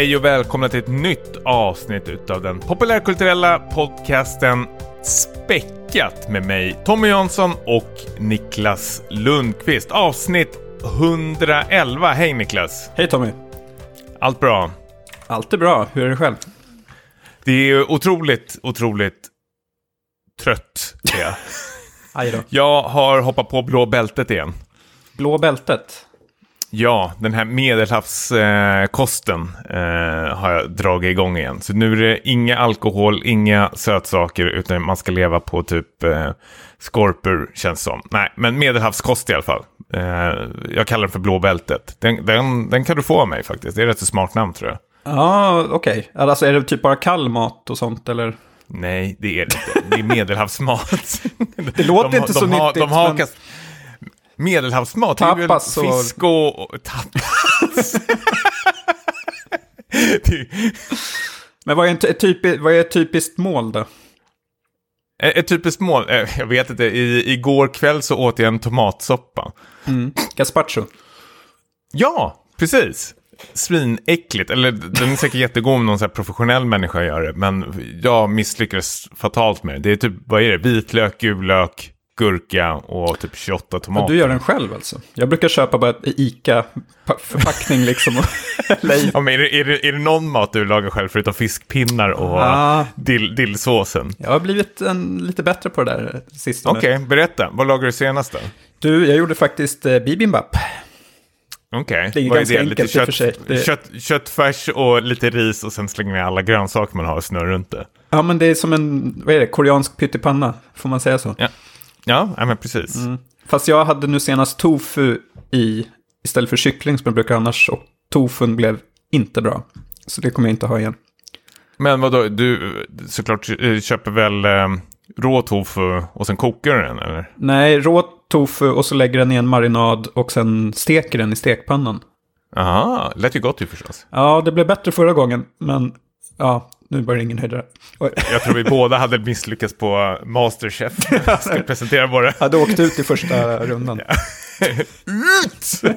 hej och välkomna till ett nytt avsnitt utav den populärkulturella podcasten Späckat med mig Tommy Jansson och Niklas Lundqvist. Avsnitt 111. Hej Niklas! Hej Tommy! Allt bra? Allt är bra, hur är det själv? Det är otroligt, otroligt trött är jag. Jag har hoppat på blå bältet igen. Blå bältet. Ja, den här medelhavskosten eh, har jag dragit igång igen. Så nu är det inga alkohol, inga sötsaker, utan man ska leva på typ eh, skorpor, känns som. Nej, men medelhavskost i alla fall. Eh, jag kallar den för blå bältet. Den, den, den kan du få av mig faktiskt. Det är ett rätt så smart namn tror jag. Ja, okej. Alltså är det typ bara kall mat och sånt eller? Nej, det är det inte. Det är medelhavsmat. Det låter De- inte så de har, nyttigt. De har men... kast... Medelhavsmat, Tapas och- fisk och... tapas. men vad är, en ty- ett typi... vad är ett typiskt mål då? Ett ett typiskt mål, eh, jag vet inte, I, igår kväll så åt jag en tomatsoppa. Mm. Gazpacho. Ja, precis. Svinäckligt, eller den är säkert jättegod om någon så professionell människa gör det, men jag misslyckades fatalt med det. Det är typ, vad är det, vitlök, gul lök, gurka och typ 28 Ja, tomater. du gör den själv alltså? Jag brukar köpa bara ICA-förpackning liksom och. Ja, men är, det, är, det, är det någon mat du lagar själv förutom fiskpinnar och Ah. dill, dillsåsen? Jag har blivit en, lite bättre på det där sistone. Okej, berätta. Vad lagade du senast då? Du, jag gjorde faktiskt eh, bibimbap. Okej, Det är vad ganska Lite enkelt i och för sig. kött, Det- kött, köttfärs och lite ris och sen slänger ni alla grönsaker man har och snurrar runt det. Ja, men det är som en, vad är det, koreansk pyttipanna, får man säga så? Ja, ja, ja men precis. Mm. Fast jag hade nu senast tofu i istället för kyckling som jag brukar annars. Och tofun blev inte bra. Så det kommer jag inte ha igen. Men vadå, du såklart eh, köper väl eh, rå tofu och sen kokar du den eller? Nej, rå tofu och så lägger den i en marinad och sen steker den i stekpannan. Aha, lät ju gott ju förstås. Ja, det blev bättre förra gången, men ja, nu var det ingen höjdare. Jag tror vi båda hade misslyckats på Masterchef. Ska presentera våra Jag hade åkt ut i första rundan. ut!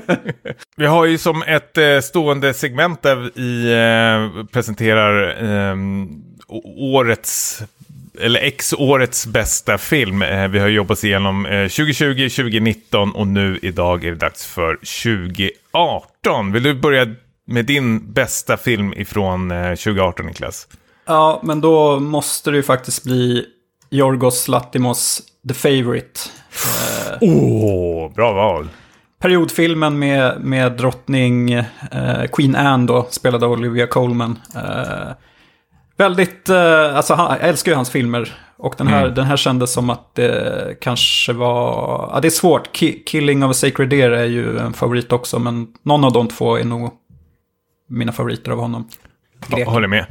Vi har ju som ett eh, stående segment där vi eh, presenterar eh, å- årets eller ex-årets bästa film. Eh, vi har jobbat oss igenom eh, 2020, 2019 och nu idag är det dags för 2018. Vill du börja med din bästa film ifrån eh, 2018, Niklas? Ja, men då måste det ju faktiskt bli Yorgos Latimos The Favourite. Eh, Åh, bra val. periodfilmen med, med drottning eh, Queen Anne då, spelad av Olivia Colman. Eh, väldigt, eh, alltså han, jag älskar ju hans filmer. Och den här, den här kändes som att det kanske var, ja det är svårt. Ki Killing of a Sacred Deer är ju en favorit också, men någon av de två är nog mina favoriter av honom. Grek. håller med.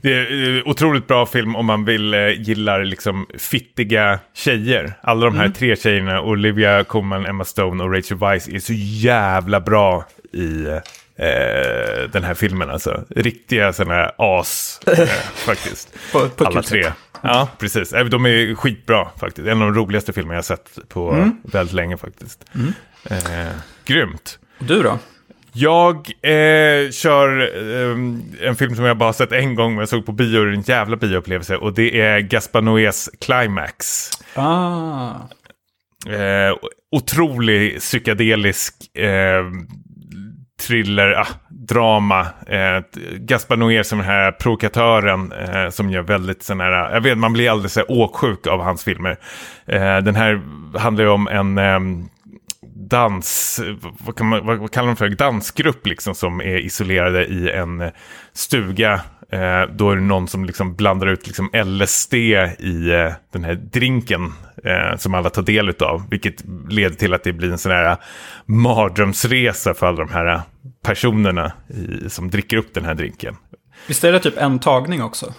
Det är eh, otroligt bra film om man vill eh, gillar liksom fittiga tjejer. Alla de här Mm. tre tjejerna, Olivia Colman, Emma Stone och Rachel Weisz är så jävla bra i eh, den här filmen. Alltså. Riktiga sådana as eh, faktiskt. På, på Alla tre. Ja, precis. Eh, De är skitbra faktiskt. En av de roligaste filmer jag sett på Mm. väldigt länge faktiskt. Eh, grymt. Och Du då? Jag eh, kör eh, en film som jag bara sett en gång men jag såg på bio, det är en jävla bioupplevelse och det är Gaspar Noés Climax. Ah, Eh, otrolig psykedelisk eh, thriller, ah, drama. Eh, Gaspar Noé som den här provokatören eh, som gör väldigt sån här, jag vet man blir alldeles så här åksjuk av hans filmer. Eh, den här handlar ju om en eh, dans, vad, kan man, vad, kallar man för, dansgrupp liksom som är isolerade i en stuga. Eh, då är det någon som liksom blandar ut liksom LSD i eh, den här drinken eh, som alla tar del av. Vilket leder till att det blir en sån här mardrömsresa för alla de här personerna i, som dricker upp den här drinken. visst är det typ en tagning också?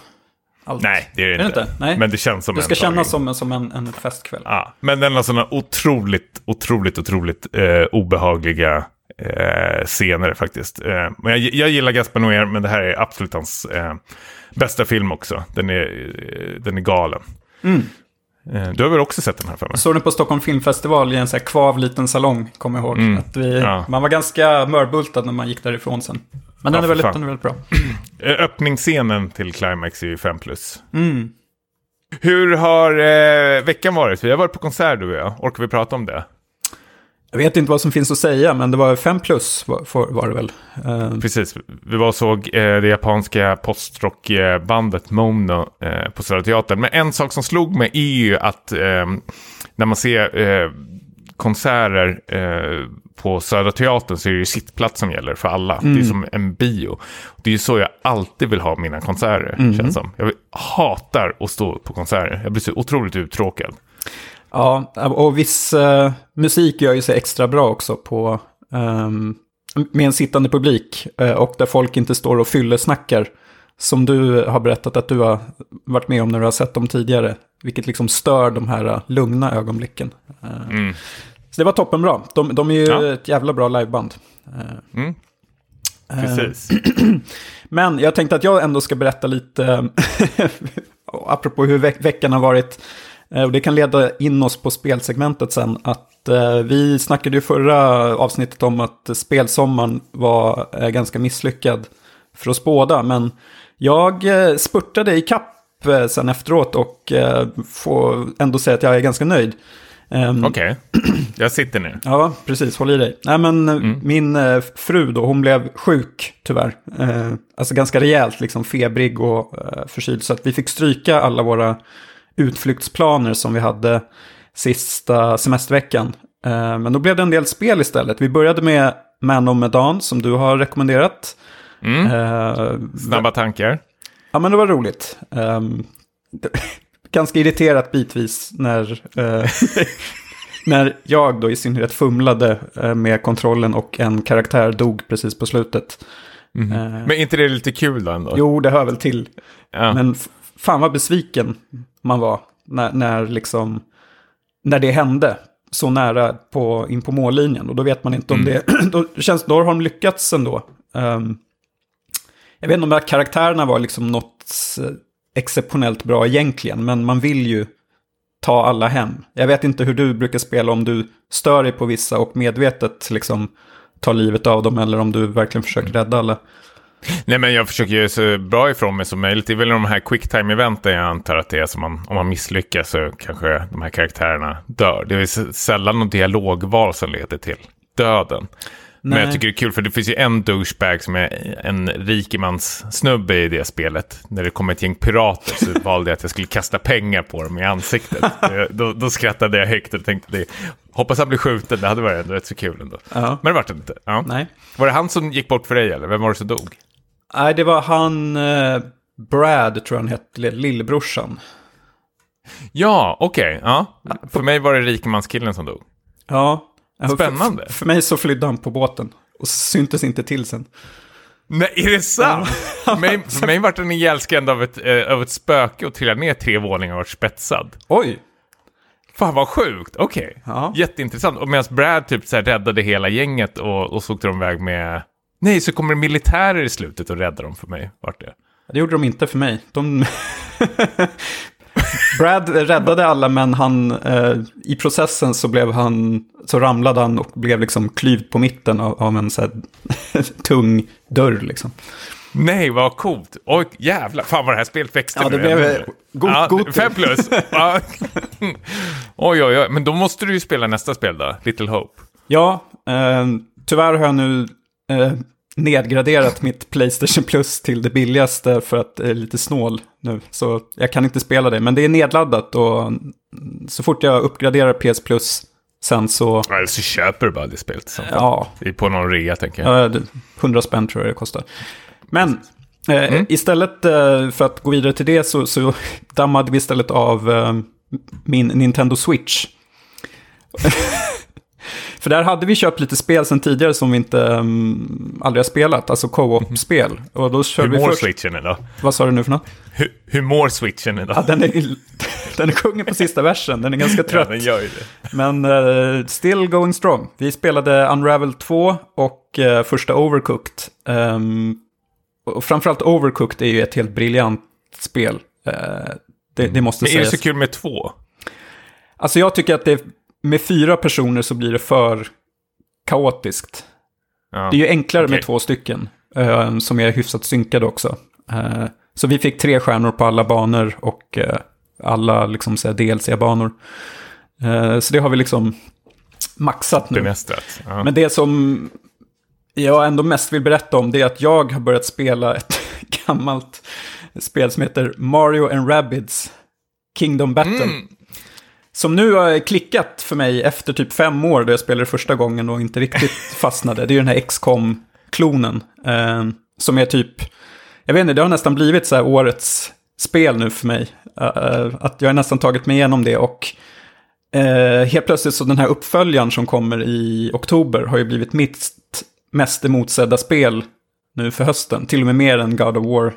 Allt. Nej, det är det det inte. inte? Nej. Men det känns som Det ska en tagning. kännas som, som en, en festkväll. Ja, men den har sådana otroligt, otroligt, otroligt eh, obehagliga eh, scener faktiskt. Eh, men jag, jag gillar Gaspar Noé, men det här är absolut hans eh, bästa film också. Den är, eh, den är galen. Mm. Eh, du har väl också sett den här för mig? Jag såg den på Stockholm Filmfestival i en så här kvav liten salong, kommer jag ihåg. Mm, Att vi, ja. Man var ganska mörbultad när man gick därifrån sen. Men den, Ja, är väldigt, fan. den är väldigt bra. Eh, Öppningsscenen till Climax är ju 5 plus. Mm. Hur har eh, veckan varit? Vi har varit på konsert du och jag. Orkar vi prata om det? Jag vet inte vad som finns att säga, men det var fem plus var, för- var det väl. Eh, Precis, vi var och såg eh, det japanska postrockbandet Mono eh, på Södra Teatern. Men en sak som slog mig är ju att eh, när man ser eh, konserter eh, på Södra Teatern så är det ju sittplats som gäller för alla. Det är som en bio. Det är ju så jag alltid vill ha mina konserter, känns som. Jag hatar att stå på konserter. Jag blir så otroligt uttråkad. Ja, och viss eh, musik gör ju sig extra bra också på, ehm, med en sittande publik. eh, och där folk inte står och fyllesnackar. Som du har berättat att du har varit med om när du har sett dem tidigare. Vilket liksom stör de här eh, lugna ögonblicken. Eh, Mm. Så det var toppenbra. De, de är ju Ja. ett jävla bra liveband. Eh, Mm. eh, Precis. Men jag tänkte att jag ändå ska berätta lite, apropå hur veck veckan har varit. Eh, Och det kan leda in oss på spelsegmentet sen. Att eh, vi snackade ju förra avsnittet om att spelsommaren var eh, ganska misslyckad för oss båda. Men jag eh, spurtade i kapp eh, sen efteråt och eh, får ändå säga att jag är ganska nöjd. Ehm, Okej, jag sitter ner. Ja, precis. Håll i dig. Nej, men eh, min eh, fru då, hon blev sjuk tyvärr. Eh, alltså ganska rejält, liksom febrig och eh, förkyld. Så att vi fick stryka alla våra utflyktsplaner som vi hade sista semesterveckan. Eh, men då blev det en del spel istället. Vi började med Man of Medan som du har rekommenderat. Mm. Eh, Snabba tankar. Ja, men det var roligt. Ganska irriterat bitvis när, eh, när jag då i synnerhet fumlade eh, med kontrollen och en karaktär dog precis på slutet. Eh, Men inte det lite kul då ändå? jo, det hör väl till. Ja. Men fan vad besviken man var när, när, liksom, när det hände. Så nära på, in på mållinjen. Och då vet man inte om det... Då, känns, då har de lyckats ändå. Um, jag vet inte om de här karaktärerna var liksom något eh, exceptionellt bra egentligen. Men man vill ju ta alla hem. Jag vet inte hur du brukar spela om du stör dig på vissa och medvetet liksom tar livet av dem. Eller om du verkligen försöker rädda alla. Nej men jag försöker göra så bra ifrån mig som möjligt. Det är väl de här quicktime-eventen jag antar att det är som man, om man misslyckas så kanske de här karaktärerna dör. Det är sällan något dialogval som leder till döden. Men Nej. jag tycker det är kul för det finns ju en douchebag som är en rikemans snubbe i det spelet. När det kommer ett gäng pirater så valde jag att jag skulle kasta pengar på dem i ansiktet. Då, då skrattade jag högt och tänkte det, hoppas han blir skjuten, det hade varit rätt så kul ändå. Ja. Men det vart det inte. Ja. Nej. Var det han som gick bort för dig eller? Vem var det som dog? Nej, det var han eh, Brad, tror jag han hette, lillebrorsan. Ja, okej. ja. För mig var det rikemanskillen som dog. Ja. Spännande. För, för mig så flydde han på båten och syntes inte till sen. Nej, är det sant? för, mig, mig var den ihjälskränd av ett, eh, av ett spöke och trillade ner tre våningar och var spetsad. Oj! Fan vad sjukt, okej. Ja. Jätteintressant. Och medan Brad typ så här räddade hela gänget och, och så åkte de iväg med... Nej, så kommer det militärer i slutet och räddar dem för mig. Vart det? Det gjorde de inte för mig. De... Brad räddade alla men han, eh, i processen så blev han, så ramlade han och blev liksom klyvd på mitten av, av en så här tung dörr liksom. Nej, vad coolt. Oj, jävlar. Fan vad det här spelet växte Ja, nu. det blev, Jag eh, god- ja, god Fem plus. Ja. oj, oj, oj. Men då måste du ju spela nästa spel då. Little Hope. Ja, eh, tyvärr har jag nu eh, nedgraderat mitt Playstation Plus till det billigaste för att det är lite snål nu. Så jag kan inte spela det, men det är nedladdat och mm, så fort jag uppgraderar PS Plus sen så, Eller så köper du bara det spelet. Som ja, på någon rea, tänker jag. Ja, det- 100 spänn tror jag det kostar. Men eh, istället eh, för att gå vidare till det så, så dammade vi istället av eh, min Nintendo Switch. för där hade vi köpt lite spel sen tidigare som vi inte um, aldrig har spelat, alltså co-op-spel. Och då Hur körde vi mår först... switchen idag? Vad sa du nu för något? Hur, hur mår switchen idag? Ja, den, är, den är kungen på sista versen, den är ganska Ja, trött. den gör ju det. Men eh, still going strong. Vi spelade Unravel 2 och eh, första Overcooked. Ehm, och framförallt Overcooked är ju ett helt briljant spel. Eh, det, det måste Men är det sägas. så kul med två? Alltså jag tycker att det, med fyra personer så blir det för kaotiskt. Ja. Det är ju enklare med Okej. två stycken. eh, som är hyfsat synkade också. Eh, så vi fick tre stjärnor på alla banor och eh, alla liksom, DLC-banor. Eh, så det har vi liksom maxat nu. Bemästrat. Ja. Men det som jag ändå mest vill berätta om det är att jag har börjat spela ett gammalt spel som heter Mario and Rabbids Kingdom Battle. Mm. Som nu har klickat för mig efter typ fem år då jag spelade första gången och inte riktigt fastnade. Det är ju den här XCOM-klonen. Eh, som är typ, jag vet inte, det har nästan blivit så här årets spel nu för mig. Eh, att jag har nästan tagit mig igenom det och eh, helt plötsligt så den här uppföljaren som kommer i oktober har ju blivit mitt mest emotsedda spel nu för hösten. Till och med mer än God of War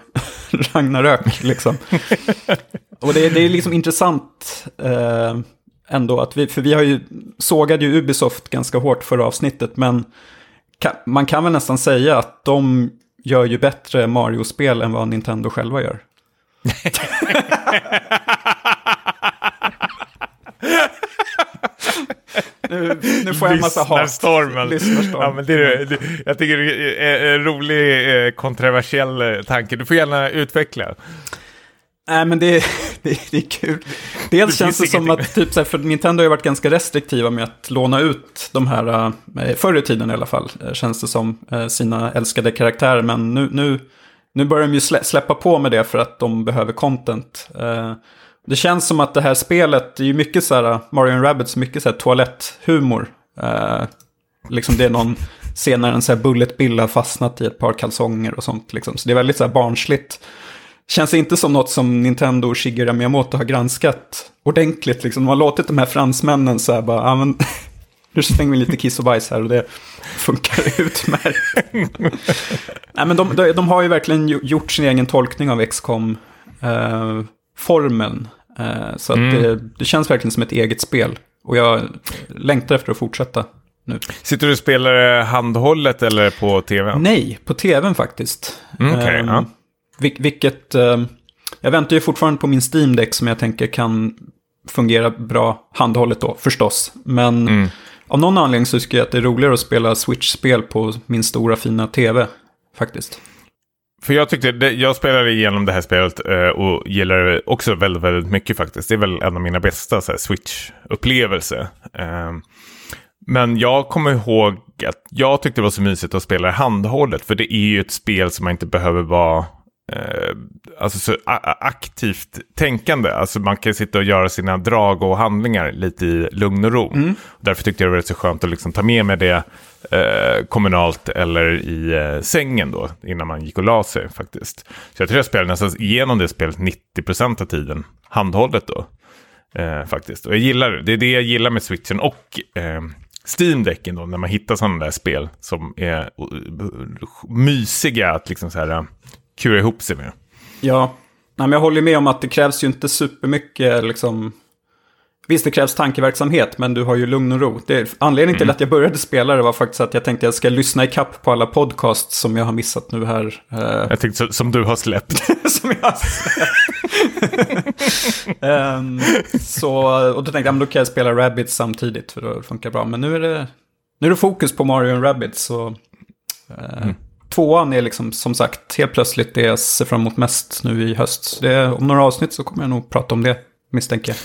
Ragnarök liksom. och det, det är liksom intressant eh, ändå att vi, för vi har ju sågade ju Ubisoft ganska hårt förra avsnittet, men ka, man kan väl nästan säga att de gör ju bättre Mario-spel än vad Nintendo själva gör. nu, nu får jag en massa hat. Lyssnarstormen. Lyssnarstorm. Ja, men det är, det, jag tycker det är en rolig, eh, kontroversiell eh, tanke. Du får gärna utveckla. Nej, men det, det, det är kul. Dels Det känns det som att, typ, så här, för Nintendo har ju varit ganska restriktiva med att låna ut de här, eh, förr i tiden i alla fall, eh, känns det som, eh, sina älskade karaktärer. Men nu, nu, nu börjar de ju slä, släppa på med det för att de behöver content. Det känns som att det här spelet, det är ju mycket så här, Mario Rabbids, mycket så här toaletthumor. Liksom det är någon scen när en så här Bullet Bill har fastnat i ett par kalsonger och sånt. Liksom. Så det är väldigt så här barnsligt. Känns inte som något som Nintendo och Shigeru Miyamoto har granskat ordentligt. Liksom. De har låtit de här fransmännen så här bara, ah, men, nu slänger vi lite kiss och bajs här och det funkar utmärkt. Nej, men de, de, de har ju verkligen gjort sin egen tolkning av XCOM-formeln. Eh, så att Mm. det, det känns verkligen som ett eget spel. Och jag längtar efter att fortsätta nu. Sitter du och spelar eh, handhållet eller på tvn? Nej, på tvn faktiskt. Mm, okej, Ehm, ja. Vil- vilket, ehm, jag väntar ju fortfarande på min Steam Deck som jag tänker kan fungera bra handhållet då, förstås. Men Mm. av någon anledning så tycker jag att det är roligare att spela Switch-spel på min stora fina tv, faktiskt. För jag tyckte, det, jag spelade igenom det här spelet eh, och gillar det också väldigt, väldigt mycket faktiskt. Det är väl en av mina bästa Switch-upplevelser. Eh, men jag kommer ihåg att jag tyckte det var så mysigt att spela handhållet. För det är ju ett spel som man inte behöver vara eh, alltså så aktivt tänkande. Alltså man kan sitta och göra sina drag och handlingar lite i lugn och ro. Därför tyckte jag det var så skönt att liksom ta med mig det eh, kommunalt eller i eh, sängen då, innan man gick och la sig faktiskt. Så jag tror jag spelade nästan igenom det spelet 90% av tiden, handhållet då. Eh, faktiskt. Och jag gillar det. Det är det jag gillar med switchen och eh, Steam-däcken då, när man hittar sådana där spel som är eh, mysiga att liksom så här eh, kura ihop sig med. Ja, Nej, men jag håller med om att det krävs ju inte supermycket liksom... Visst, det krävs tankeverksamhet, men du har ju lugn och ro. Det, anledningen till att jag började spela det var faktiskt att jag tänkte att jag ska lyssna i kapp på alla podcasts som jag har missat nu här. eh, Jag tänkte som du har släppt. som jag har släppt. Ehm, så, och då tänkte jag, men då kan jag spela Rabbids samtidigt, för då funkar bra. Men nu är det, nu är det fokus på Mario och Rabbids. Så, eh, Tvåan är liksom, som sagt, helt plötsligt det jag ser fram emot mest nu i höst. Det, om några avsnitt så kommer jag nog prata om det, misstänker jag.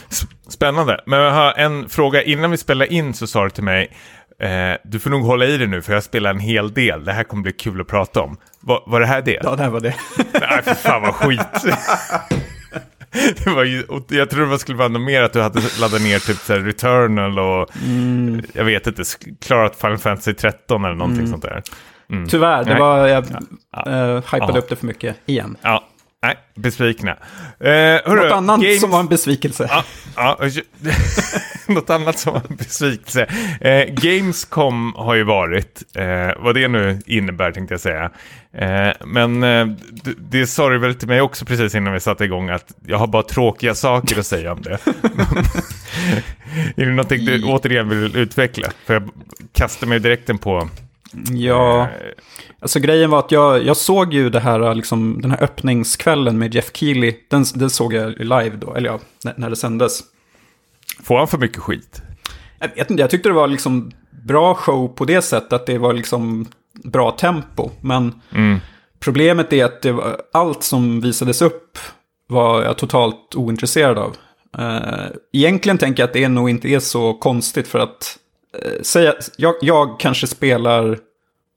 Spännande. Men jag har en fråga. Innan vi spelar in så sa du till mig, eh, du får nog hålla i dig nu för jag spelar en hel del. Det här kommer bli kul att prata om. Var, var det här det? Ja, det här var det. Nej, för fan vad skit. Det var ju, jag tror det skulle vara något mer att du hade laddat ner typ så Returnal och jag vet inte, klarat Final Fantasy 13 eller någonting sånt där. Mm. Tyvärr, det Nej. var, jag Ja. eh, hypade upp det för mycket igen. Ja, nej, besvikna. Eh, hörru, Något annat games- som var en besvikelse. Ja, ja, något annat som var en besvikelse. Eh, Gamescom har ju varit, eh, vad det nu innebär tänkte jag säga. Eh, men eh, det, det sa du väl till mig också precis innan vi satte igång att jag har bara tråkiga saker att säga om det. är det någonting du återigen vill utveckla? För jag kastar mig direkt in på... Ja. eh, Alltså grejen var att jag, jag såg ju det här, liksom, den här öppningskvällen med Jeff Keely. Den, den såg jag live då, eller ja, när, när det sändes. får han för mycket skit? Jag vet inte, jag tyckte det var liksom bra show på det sättet att det var liksom bra tempo. Men Mm. problemet är att var, allt som visades upp var jag totalt ointresserad av. Uh, egentligen tänker jag att det nog inte är så konstigt för att Säg säga, jag, jag kanske spelar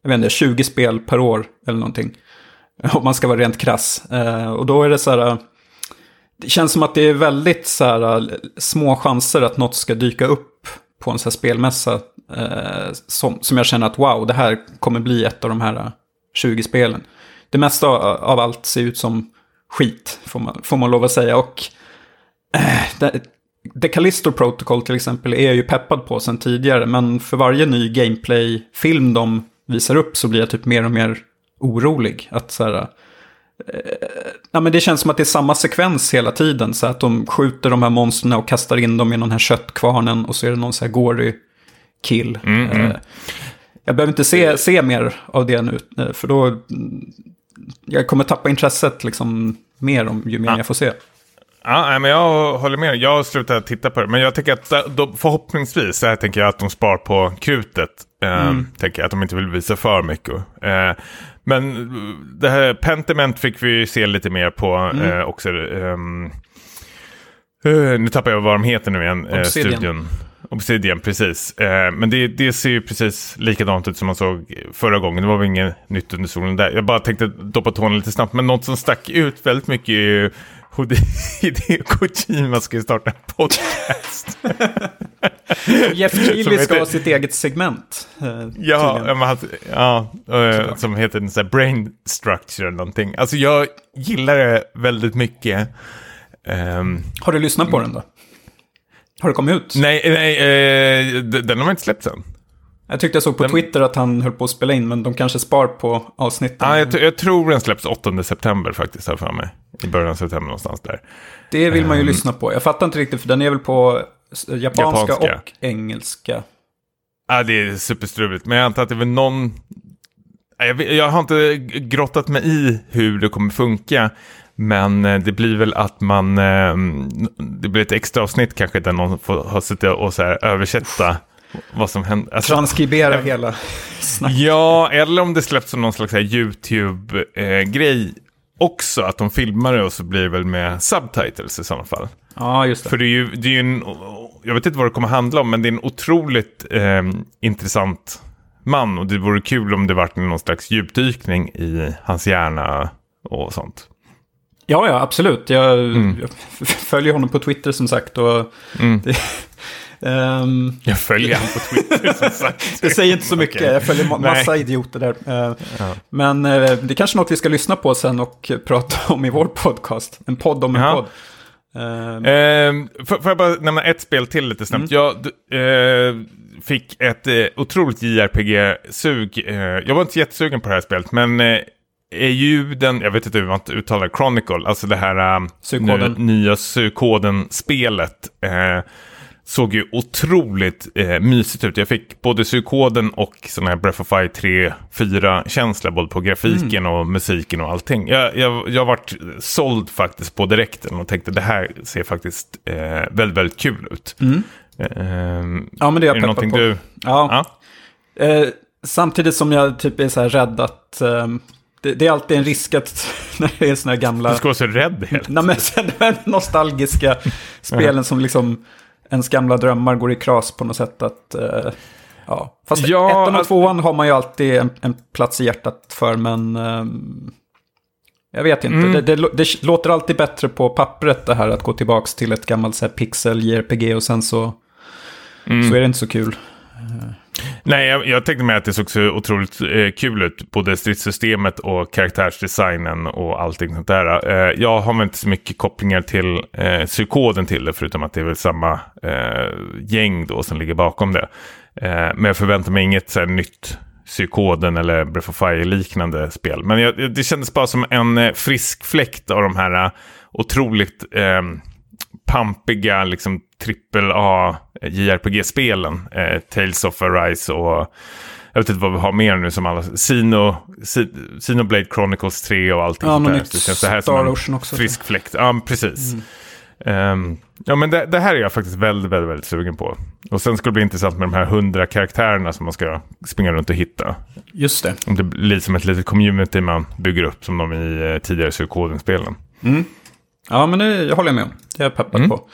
jag vet inte, 20 spel per år eller någonting. Om man ska vara rent krass. Eh, och då är det så här, eh, det känns som att det är väldigt så här, små chanser att något ska dyka upp på en så här spelmässa. Eh, som, som jag känner att wow, det här kommer bli ett av de här 20 spelen. Det mesta av allt ser ut som skit, får man, får man lov att säga. Och eh, det, The Callisto Protocol till exempel är jag ju peppad på sen tidigare. Men för varje ny gameplay-film de visar upp så blir jag typ mer och mer orolig. Att så här, Ja, men det känns som att det är samma sekvens hela tiden. Så att de skjuter de här monstren och kastar in dem i den här köttkvarnen. Och så är det någon så här gory kill. Mm, mm. Jag behöver inte se, se mer av det nu. För då... Jag kommer tappa intresset liksom mer om ju mer ja. jag får se. Ja, men jag håller med. Jag har slutat titta på det. Men jag tänker att de, förhoppningsvis här tänker jag att de spar på krutet. Mm. Eh, tänker jag att de inte vill visa för mycket. Eh, men det här Pentiment fick vi se lite mer på mm. eh, också. Um, uh, nu tappar jag vad de heter nu igen. Eh, Obsidian. studion. Obsidian, precis. Eh, men det, det, ser ju precis likadant ut som man såg förra gången. Det var väl inget nytt under solen där. Jag bara tänkte doppa tårna lite snabbt. Men något som stack ut väldigt mycket är ju Hideo Kojima ska starta en podcast. Jeff Keely ska ha sitt eget segment. Eh, ja, ja, ja eh, som heter så Brain Structure eller någonting. Alltså jag gillar det väldigt mycket. Um, har du lyssnat på den då? Har det kommit ut? Nej, nej eh, den har inte släppts än. Jag tyckte jag såg på den... Twitter att han höll på att spela in, men de kanske spar på avsnitten. Ja, jag, jag tror den släpps 8 september faktiskt, här för mig. I början av september någonstans där. Det vill man ju um, lyssna på. Jag fattar inte riktigt, för den är väl på japanska, japanska. och engelska. Ja, det är superstruligt. Men jag antar att det är väl någon... Jag, jag har inte grottat mig i hur det kommer funka. Men eh, det blir väl att man... Ehm, det blir ett extra avsnitt kanske där någon får ha suttit och så här översätta vad som händer. Alltså, Transkribera jag, hela snacket. Ja, eller om det släpps som någon slags YouTube-grej också. Att de filmar det och så blir det väl med subtitles i sådana fall. Ja, just det. För det är ju, det är ju en, jag vet inte vad det kommer handla om, men det är en otroligt eh, intressant man. Och det vore kul om det vart någon slags djupdykning i hans hjärna och sånt. Ja, ja, absolut. Jag, mm. jag följer honom på Twitter som sagt. Och mm. det, Um, jag följer honom på Twitter som sagt. det säger inte så mycket, jag följer ma massa Nej. idioter där. Uh, ja. Men uh, det är kanske något vi ska lyssna på sen och prata om i vår podcast. En podd om en ja. podd. Uh, får, jag bara nämna ett spel till lite snabbt? Mm. Jag uh, fick ett uh, otroligt JRPG-sug. jag var inte jättesugen på det här spelet, men är ju den, jag vet inte hur man uttalar Chronicle, alltså det här uh, nya Suikoden-spelet såg ju otroligt eh, mysigt ut. Jag fick både psykoden och sån här Breath of Fire 3, 4-känsla både på grafiken mm. och musiken och allting. Jag, jag, jag varit såld faktiskt på direkten och tänkte det här ser faktiskt eh, väldigt, väldigt kul ut. Mm. Eh, ja, men det är jag är det någonting på. du... Ja. ja. Eh, samtidigt som jag typ är så här rädd att... Um det, det, är alltid en risk att när det är såna här gamla... Du ska vara så rädd helt. Nej, men sen nostalgiska spelen som liksom ens gamla drömmar går i kras på något sätt. Att, uh, ja. Fast ja, ettan och tvåan har man ju alltid en, en plats i hjärtat för, men um, jag vet inte. Mm. Det, det, det, låter alltid bättre på pappret det här att gå tillbaka till ett gammalt så här, pixel JRPG och sen så, mm. så är det inte så kul. Nej, jag, jag tänkte mig att det såg så otroligt eh, kul ut. Både stridssystemet och karaktärsdesignen och allting sånt där. Eh, jag har väl inte så mycket kopplingar till eh, psykoden till det, förutom att det är väl samma eh, gäng då som ligger bakom det. Eh, men jag förväntar mig inget så här, nytt psykoden eller Breath of Fire-liknande spel. Men jag, det kändes bara som en eh, frisk fläkt av de här eh, otroligt eh, pampiga liksom, AAA JRPG-spelen. Eh, Tales of Arise och jag vet inte vad vi har mer nu som alla. Sino, Sino Blade Chronicles 3 och allting ja, sånt där. Det känns det här Star som en också, frisk fläkt. Ja, precis. Mm. Um, ja, men det, det, här är jag faktiskt väldigt, väldigt, väldigt sugen på. Och sen ska det bli intressant med de här hundra karaktärerna som man ska springa runt och hitta. Just det. Om det blir som ett litet community man bygger upp som de i eh, tidigare Suikoden-spelen. Mm. Ja, men det håller jag med om. Det är jag peppad mm. på.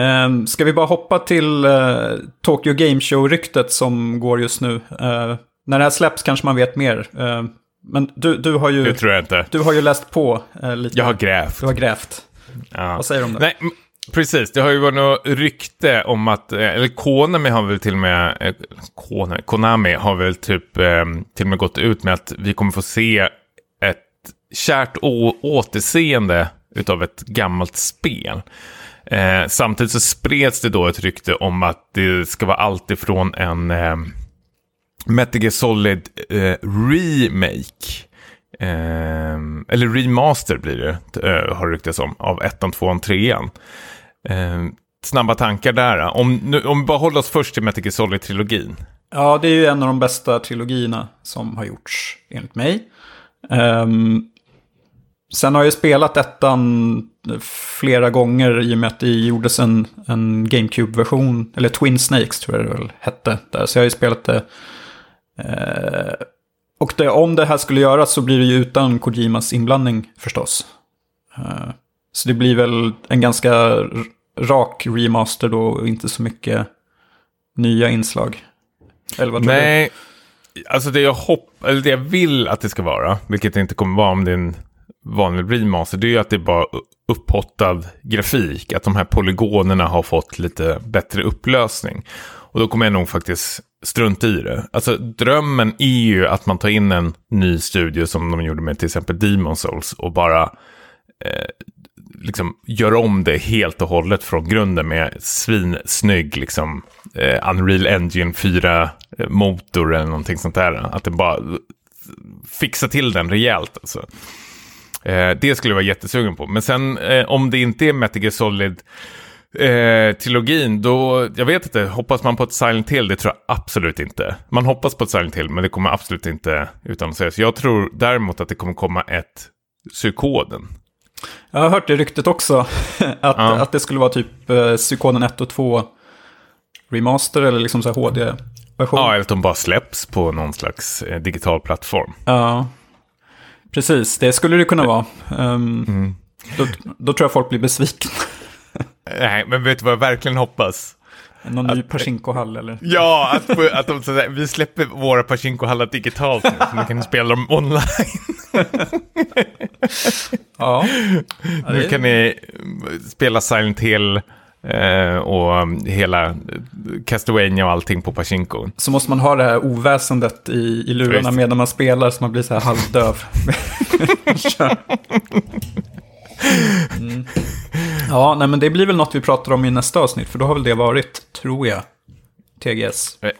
Um, ska vi bara hoppa till uh, Tokyo Game Show-ryktet som går just nu? Uh, när det här släpps kanske man vet mer. Uh, men du, du har ju... Det tror jag inte. Du har ju läst på lite. Jag har grävt. Du har grävt. Ja. Vad säger du om det? Nej, precis. Det har ju varit något rykte om att, eller Konami har väl till och med, Konami, Konami har väl typ till och med gått ut med att vi kommer få se ett kärt återseende utav ett gammalt spel. Eh, samtidigt så spreds det då ett rykte om att det ska vara allt ifrån en eh, Metal Gear Solid eh, remake. Eh, eller remaster blir det, eh, har det ryktats om, av ettan, tvåan, trean. Eh, snabba tankar där. Om, nu, om vi bara håller oss först till Metal Gear Solid-trilogin. Ja, det är ju en av de bästa trilogierna som har gjorts, enligt mig. Um, Sen har jag spelat ettan flera gånger i och med att det gjordes en, en GameCube-version, eller Twin Snakes tror jag det väl hette. Där. Så jag har ju spelat det. Eh, och det, om det här skulle göras så blir det ju utan Kojimas inblandning förstås. Eh, så det blir väl en ganska rak remaster då och inte så mycket nya inslag. Eller vad tror Nej, du? alltså det jag, hopp, eller det jag vill att det ska vara, vilket det inte kommer vara om det är en vanlig remaster, det är ju att det är bara upphottad grafik. Att de här polygonerna har fått lite bättre upplösning. Och då kommer jag nog faktiskt strunta i det. Alltså drömmen är ju att man tar in en ny studio som de gjorde med till exempel Demon Souls och bara eh, liksom gör om det helt och hållet från grunden med svinsnygg liksom eh, Unreal Engine 4-motor eh, eller någonting sånt där. Att det bara eh, fixar till den rejält alltså. Eh, det skulle jag vara jättesugen på. Men sen eh, om det inte är Metal Gear Solid eh, trilogin, då, jag vet inte, hoppas man på ett Silent Hill? Det tror jag absolut inte. Man hoppas på ett Silent Hill, men det kommer absolut inte utan att säga. Så jag tror däremot att det kommer komma ett Psykoden. Jag har hört det ryktet också, att, ja. att det skulle vara typ eh, Psykoden 1 och 2 remaster eller liksom så HD-version. Ja, eller att de bara släpps på någon slags eh, digital plattform. Ja, Precis, det skulle det kunna vara. Um, mm. då, då, tror jag folk blir besvikna. Nej, men vet du vad jag verkligen hoppas? Någon att, ny Pachinko-hall eller? Ja, att, att de, så vi släpper våra Pachinko-hallar digitalt nu, så man kan spela dem online. ja. Nu kan ni spela Silent Hill Eh, och hela Castlevania och allting på Pachinko. Så måste man ha det här oväsendet i, i lurarna medan man spelar så man blir så här halvdöv. mm. Ja, nej, men det blir väl något vi pratar om i nästa avsnitt, för då har väl det varit, tror jag, TGS. Ja,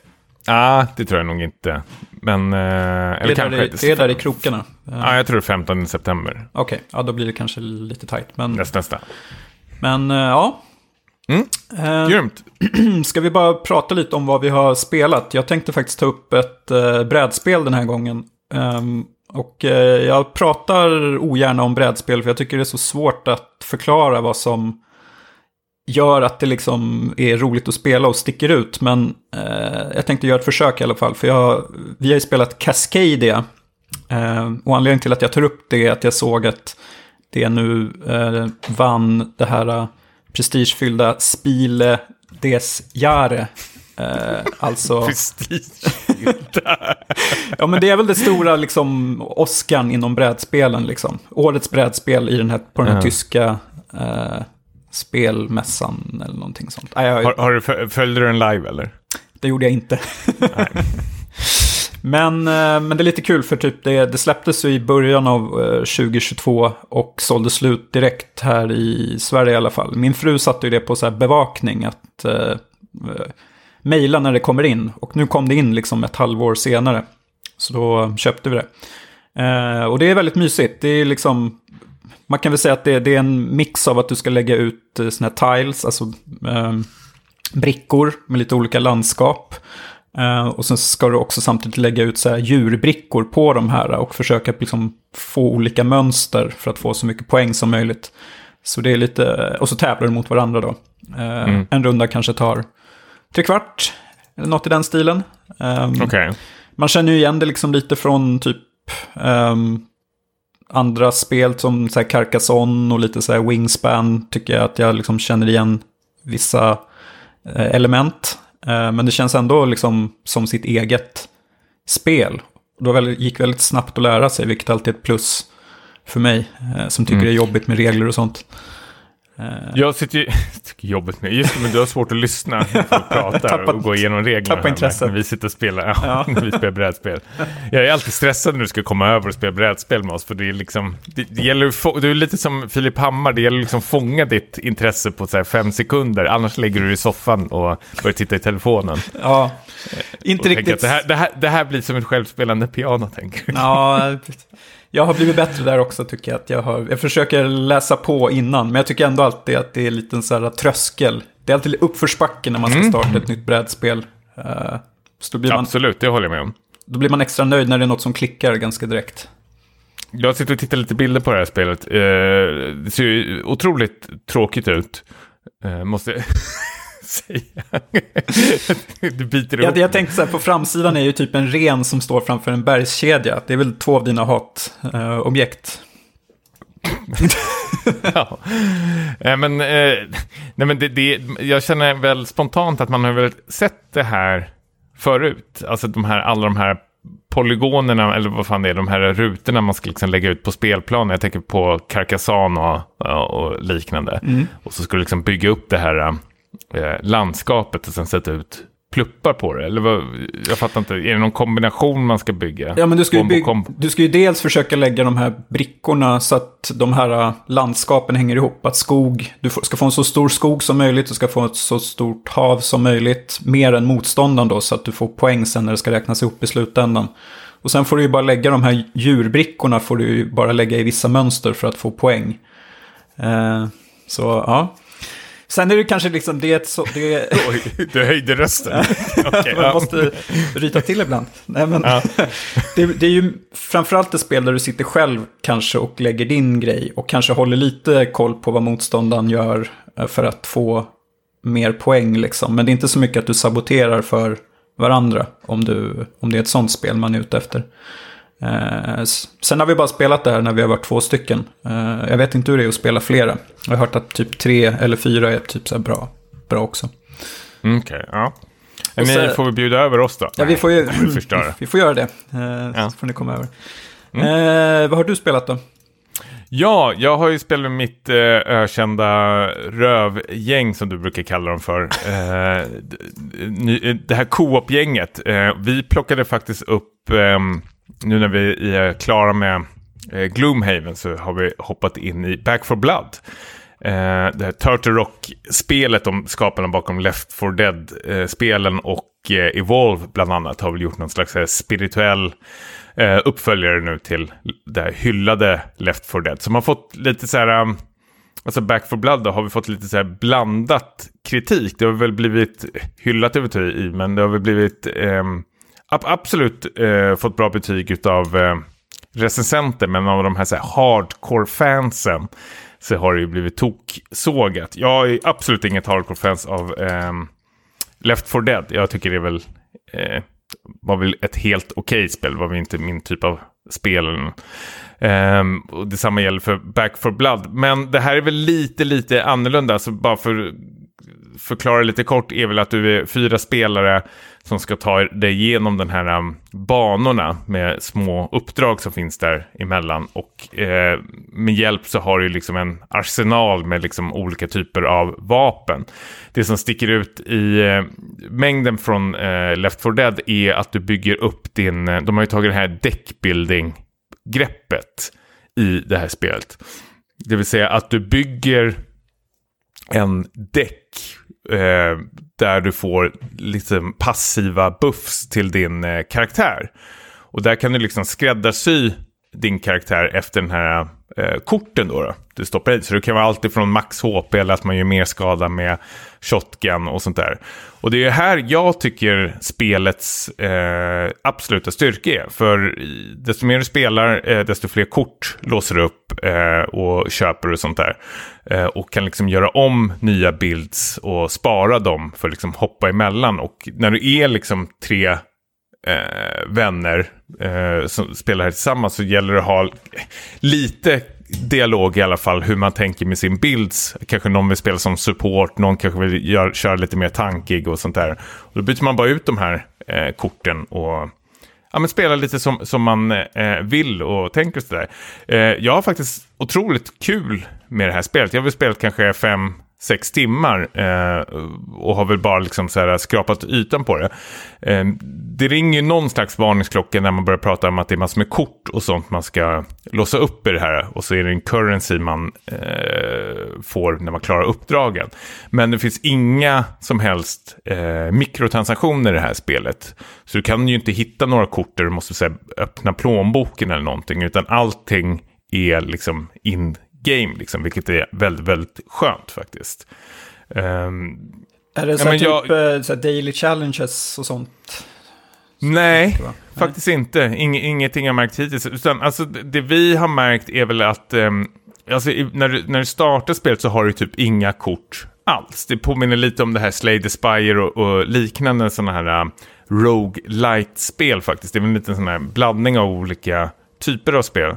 ah, det tror jag nog inte. Men, eh, eller det, kanske, där, det är där i krokarna. Ja, ah, jag tror 15 september. Okej, okay. ja då blir det kanske lite tajt. Men, nästa, nästa. Men eh, ja, Mm. Eh, Grymt. Ska vi bara prata lite om vad vi har spelat? Jag tänkte faktiskt ta upp ett eh, brädspel den här gången. Um, och eh, jag pratar ogärna om brädspel för jag tycker det är så svårt att förklara vad som gör att det liksom är roligt att spela och sticker ut. Men eh, jag tänkte göra ett försök i alla fall. För jag, vi har ju spelat Cascadia. Eh, och anledningen till att jag tar upp det är att jag såg att det nu eh, vann det här prestigefyllda Spiele des Jahre. Eh, alltså... Ja, men det är väl det stora liksom, Oscarn inom brädspelen. Liksom. Årets brädspel i den här, på den här mm. tyska eh, spelmässan eller någonting sånt. Ah, jag, har, har du, följde du den live eller? Det gjorde jag inte. Men, eh, men det är lite kul för typ det, det släpptes i början av eh, 2022 och sålde slut direkt här i Sverige i alla fall. Min fru satte ju det på så bevakning att eh, eh, mejla när det kommer in. Och nu kom det in liksom ett halvår senare. Så då köpte vi det. Eh, och det är väldigt mysigt. Det är liksom, man kan väl säga att det, det är en mix av att du ska lägga ut såna sådana här tiles, alltså eh, brickor med lite olika landskap. Uh, och sen ska du också samtidigt lägga ut så här djurbrickor på de här och försöka liksom få olika mönster för att få så mycket poäng som möjligt. Så det är lite, och så tävlar du mot varandra då. Eh, Mm. En runda kanske tar tre kvart, eller något i den stilen. Um, Okej. Man känner ju igen det liksom lite från typ ehm, andra spel som så här Carcassonne och lite så här Wingspan. Tycker jag att jag liksom känner igen vissa eh, element. Eh, men det känns ändå liksom som sitt eget spel. Då gick väldigt snabbt att lära sig, vilket alltid är ett plus för mig. Eh, som tycker Mm. det är jobbigt med regler och sånt. Eh, Jag sitter ju... jobbet med... Just det, men du har svårt att lyssna när folk pratar och gå igenom reglerna. med, intresset. När vi sitter och spelar, ja, Ja. när vi spelar brädspel. Jag är alltid stressad när du ska komma över och spela brädspel med oss. För det är liksom... Det, det gäller du är lite som Filip Hammar. Det gäller liksom fånga ditt intresse på så fem sekunder. Annars lägger du dig i soffan och börjar titta i telefonen. ja, inte riktigt. det, här, det, här, det här blir som ett självspelande piano, tänker du. Ja, jag har blivit bättre där också tycker jag. Att jag, har, jag försöker läsa på innan, men jag tycker ändå alltid att det är en liten så här tröskel. Det är alltid uppförsbacke när man ska Mm. starta ett nytt brädspel. Eh, man, Absolut, det håller jag med om. då blir man extra nöjd när det är något som klickar ganska direkt. Jag sitter och tittar lite bilder på det här spelet. Eh, det ser ju otroligt tråkigt ut. Eh, måste säga. du biter ihop. Jag, jag tänkte så här, på framsidan är ju typ en ren som står framför en bergskedja. Det är väl två av dina hatobjekt. ja. Nej, men, eh, nej, men det, det, jag känner väl spontant att man har väl sett det här förut. Alltså de här, alla de här polygonerna, eller vad fan det är, de här rutorna man ska liksom lägga ut på spelplanen. Jag tänker på Carcassonne och, och liknande. Och så ska du liksom bygga upp det här eh, landskapet och sen sätta ut pluppar på det. Eller vad, jag fattar inte, är det någon kombination man ska bygga? Ja, men du ska, ju kombo. du ska ju dels försöka lägga de här brickorna så att de här äh, landskapen hänger ihop. Att skog, du ska få en så stor skog som möjligt, du ska få ett så stort hav som möjligt. Mer än motståndaren då, så att du får poäng sen när det ska räknas ihop i slutändan. Och sen får du ju bara lägga de här djurbrickorna, får du ju bara lägga i vissa mönster för att få poäng. Eh, så, ja. Sen är det kanske liksom, det så, det Oj, du höjde rösten. Okej, man måste ryta till ibland. Nej, men, Ja. det, det är ju framförallt ett spel där du sitter själv kanske och lägger din grej. Och kanske håller lite koll på vad motståndaren gör eh, för att få mer poäng. Liksom. Men det är inte så mycket att du saboterar för varandra om, du, om det är ett sånt spel man är ute efter. Eh, sen har vi bara spelat det här när vi har varit två stycken. Eh, jag vet inte hur det är att spela flera. Jag har hört att typ tre eller fyra är typ så bra, bra också. Mm, Okej, ja. Och Ni så- får vi bjuda över oss då? Ja, vi får ju vi får göra det. Eh, Ja. Mm. Så får ni komma över. Eh, vad har du spelat då? Ja, jag har ju spelat med mitt eh, ökända rövgäng som du brukar kalla dem för. Eh, det här co-op-gänget. Eh, vi plockade faktiskt upp, ehm, nu när vi är klara med eh, Gloomhaven så har vi hoppat in i Back for Blood. Eh, det här Turtle Rock-spelet om skaparna bakom Left 4 Dead-spelen och eh, Evolve bland annat har väl gjort någon slags eh, spirituell eh, uppföljare nu till det här hyllade Left 4 Dead. Som har fått lite så här, um, alltså Back 4 Blood då, har vi fått lite så här blandat kritik. Det har väl blivit hyllat över i, men det har väl blivit ehm, absolut eh, fått bra betyg av eh, recensenter, men av de här, så här hardcore-fansen så har det ju blivit toksågat. Jag är absolut inget hardcore-fans av eh, Left 4 Dead. Jag tycker det är väl, eh, var väl ett helt okej spel. var väl inte min typ av spel. eller ehm, och detsamma gäller för Back 4 Blood. Men det här är väl lite, lite annorlunda. Så bara för förklara lite kort är väl att du är fyra spelare som ska ta dig igenom den här um, banorna med små uppdrag som finns där emellan. Och eh, med hjälp så har du liksom en arsenal med liksom olika typer av vapen. Det som sticker ut i eh, mängden från eh, Left 4 Dead är att du bygger upp din, eh, de har ju tagit det här deckbuilding-greppet i det här spelet. Det vill säga att du bygger en däck eh, där du får liksom passiva buffs till din eh, karaktär. Och där kan du liksom skräddarsy din karaktär efter den här eh, korten då, då du stoppar i. Så det kan vara allt ifrån max HP eller att man gör mer skada med shotgun och sånt där. Och det är här jag tycker spelets eh, absoluta styrka är. För desto mer du spelar, eh, desto fler kort låser du upp eh, och köper och sånt där. Eh, och kan liksom göra om nya builds och spara dem för att liksom hoppa emellan. Och när du är liksom tre eh, vänner eh, som spelar här tillsammans så gäller det att ha lite dialog i alla fall hur man tänker med sin builds. Kanske någon vill spela som support, någon kanske vill gör, köra lite mer tankig och sånt där. Och då byter man bara ut de här eh, korten och ja, men spela lite som, som man eh, vill och tänker sådär. Eh, jag har faktiskt otroligt kul med det här spelet. Jag har väl spelat kanske fem, sex timmar eh, och har väl bara liksom så här skrapat ytan på det. Eh, det ringer ju någon slags varningsklocka när man börjar prata om att det är massor med kort och sånt man ska låsa upp i det här. Och så är det en currency man eh, får när man klarar uppdragen. Men det finns inga som helst eh, mikrotransaktioner i det här spelet. Så du kan ju inte hitta några kort där du måste här, öppna plånboken eller någonting. Utan allting är liksom in game, liksom, vilket är väldigt, väldigt skönt faktiskt. Um, är det så ja, typ jag... Eh, så daily challenges och sånt? Nej, Nej, faktiskt inte. Ing, ingenting jag märkt hittills. Utan, alltså, det vi har märkt är väl att um, alltså, när, du, när du startar spelet så har du typ inga kort alls. Det påminner lite om det här Slay the Spire och, och liknande sådana här uh, rogue light spel faktiskt. Det är väl en liten sån här blandning av olika typer av spel.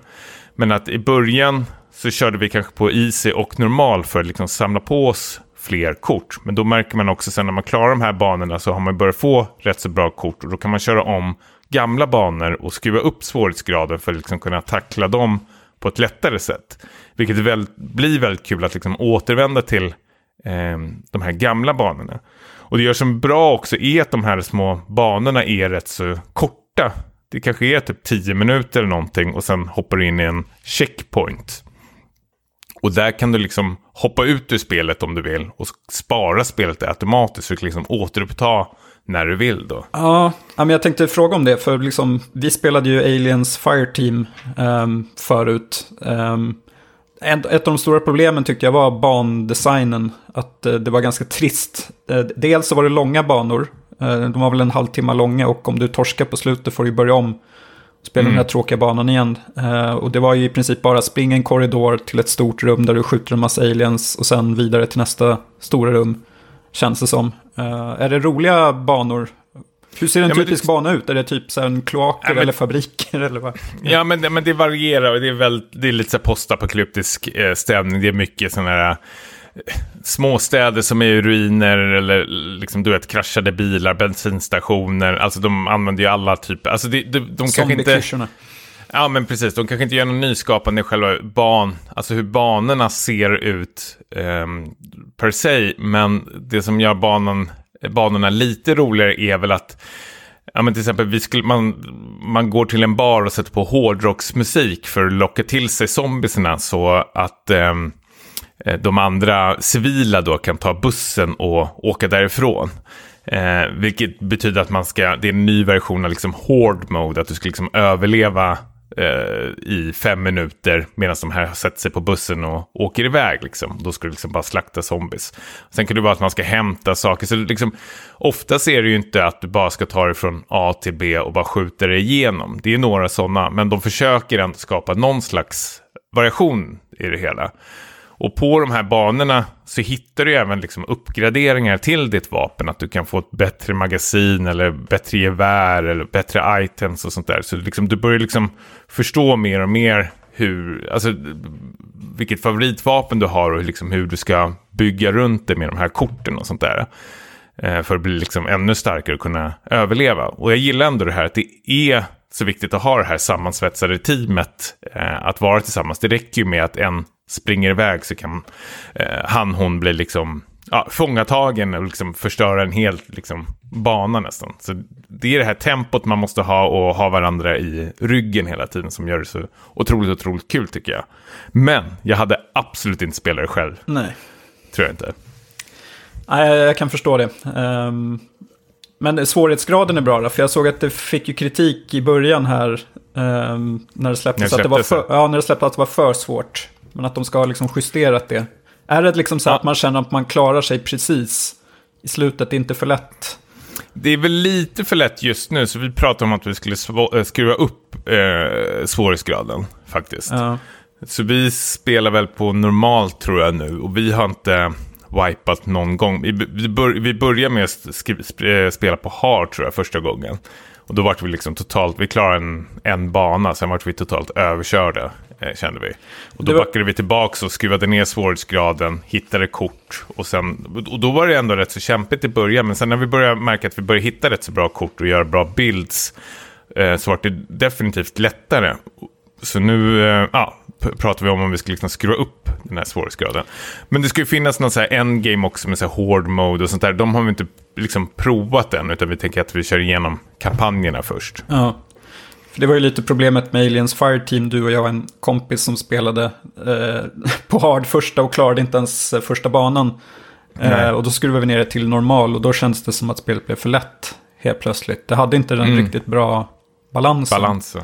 Men att i början så körde vi kanske på easy och normal för att liksom samla på oss fler kort. Men då märker man också sen när man klarar de här banorna så har man börjat få rätt så bra kort och då kan man köra om gamla banor och skruva upp svårighetsgraden för att liksom kunna tackla dem på ett lättare sätt. Vilket väl, blir väldigt kul att liksom återvända till eh, de här gamla banorna. Och det gör som bra också är att de här små banorna är rätt så korta. Det kanske är typ 10 minuter eller någonting och sen hoppar du in i en checkpoint. Och där kan du liksom hoppa ut ur spelet om du vill och spara spelet automatiskt så du kan liksom återuppta när du vill då. Ja, men jag tänkte fråga om det, för liksom, vi spelade ju Aliens Fireteam um, ehm, förut. Um, ett av de stora problemen tyckte jag var bandesignen. Att eh, det var ganska trist. Eh, dels så var det långa banor. Eh, de var väl en halvtimme långa och om du torskar på slutet får du börja om spela mm. den här tråkiga banan igen. Uh, och det var ju i princip bara springa en korridor till ett stort rum där du skjuter en massa aliens och sen vidare till nästa stora rum. Känns det som. Uh, är det roliga banor? Hur ser en ja, typisk det... bana ut? Är det typ så en kloaker ja, men... eller fabriker? Eller vad? Ja, men, men det varierar. Det är, väl, det är lite så postapokalyptisk eh, stämning. Det är mycket sådana här småstäder som är i ruiner eller liksom, du vet, kraschade bilar, bensinstationer. Alltså de använder ju alla typer. Alltså de, de, de kanske inte... Ja, men precis. De kanske inte gör någon nyskapande i själva ban, alltså hur banorna ser ut eh, per se. Men det som gör banan, banorna lite roligare är väl att Ja, men till exempel, vi skulle, man, man går till en bar och sätter på hårdrocksmusik för att locka till sig zombiesarna så att Eh, Eh, de andra civila då kan ta bussen och åka därifrån. Eh, vilket betyder att man ska, det är en ny version av liksom hård mode, att du ska liksom överleva eh, i fem minuter medan de här sätter sig på bussen och åker iväg. Liksom. Då ska du liksom bara slakta zombies. Sen kan det vara att man ska hämta saker. Så liksom, ofta ser det ju inte att du bara ska ta dig från A till B och bara skjuta dig igenom. Det är några sådana, men de försöker ändå skapa någon slags variation i det hela. Och på de här banorna så hittar du även liksom uppgraderingar till ditt vapen. Att du kan få ett bättre magasin eller bättre gevär eller bättre items och sånt där. Så liksom, du börjar liksom förstå mer och mer hur, alltså, vilket favoritvapen du har och liksom hur du ska bygga runt det med de här korten och sånt där. Eh, för att bli liksom ännu starkare och kunna överleva. Och jag gillar ändå det här att det är så viktigt att ha det här sammansvetsade teamet eh, att vara tillsammans. Det räcker ju med att en springer iväg så kan eh, han, hon bli liksom ja, fångatagen och liksom förstöra en hel liksom, bana nästan. Så det är det här tempot man måste ha och ha varandra i ryggen hela tiden som gör det så otroligt, otroligt kul tycker jag. Men jag hade absolut inte spelat det själv. Nej. Tror jag inte. Nej, jag kan förstå det. Um, Men svårighetsgraden är bra för jag såg att det fick ju kritik i början här um, när det släpptes. När det att det var släpptes, för, ja, när det släpptes att det var för svårt. Men att de ska ha liksom justerat det. Är det liksom så Ja. att man känner att man klarar sig precis i slutet, inte för lätt? Det är väl lite för lätt just nu, så vi pratade om att vi skulle äh, skruva upp eh, svårighetsgraden faktiskt. Ja. Så vi spelar väl på normalt tror jag nu och vi har inte wipat någon gång. Vi, bör, vi började med att eh, spela på hard tror jag första gången. Och då vart vi liksom totalt, vi klarade en, en bana, sen vart vi totalt överkörda eh, kände vi. Och då var- backade vi tillbaka och skruvade ner svårighetsgraden, hittade kort och sen, och då var det ändå rätt så kämpigt i början. Men sen när vi började märka att vi började hitta rätt så bra kort och göra bra builds eh, så vart det definitivt lättare. Så nu eh, ja, pratar vi om om vi ska liksom skruva upp den här svårighetsgraden. Men det ska ju finnas någon så här endgame också med så här hård mode och sånt där. De har vi inte liksom provat än, utan vi tänker att vi kör igenom kampanjerna först. Ja. Det var ju lite problemet med Aliens Fireteam, du och jag och en kompis som spelade eh, på hard första och klarade inte ens eh, första banan. Eh, och då skruvade vi ner det till normal och då känns det som att spelet blev för lätt helt plötsligt. Det hade inte den Mm. riktigt bra balansen. balans. så.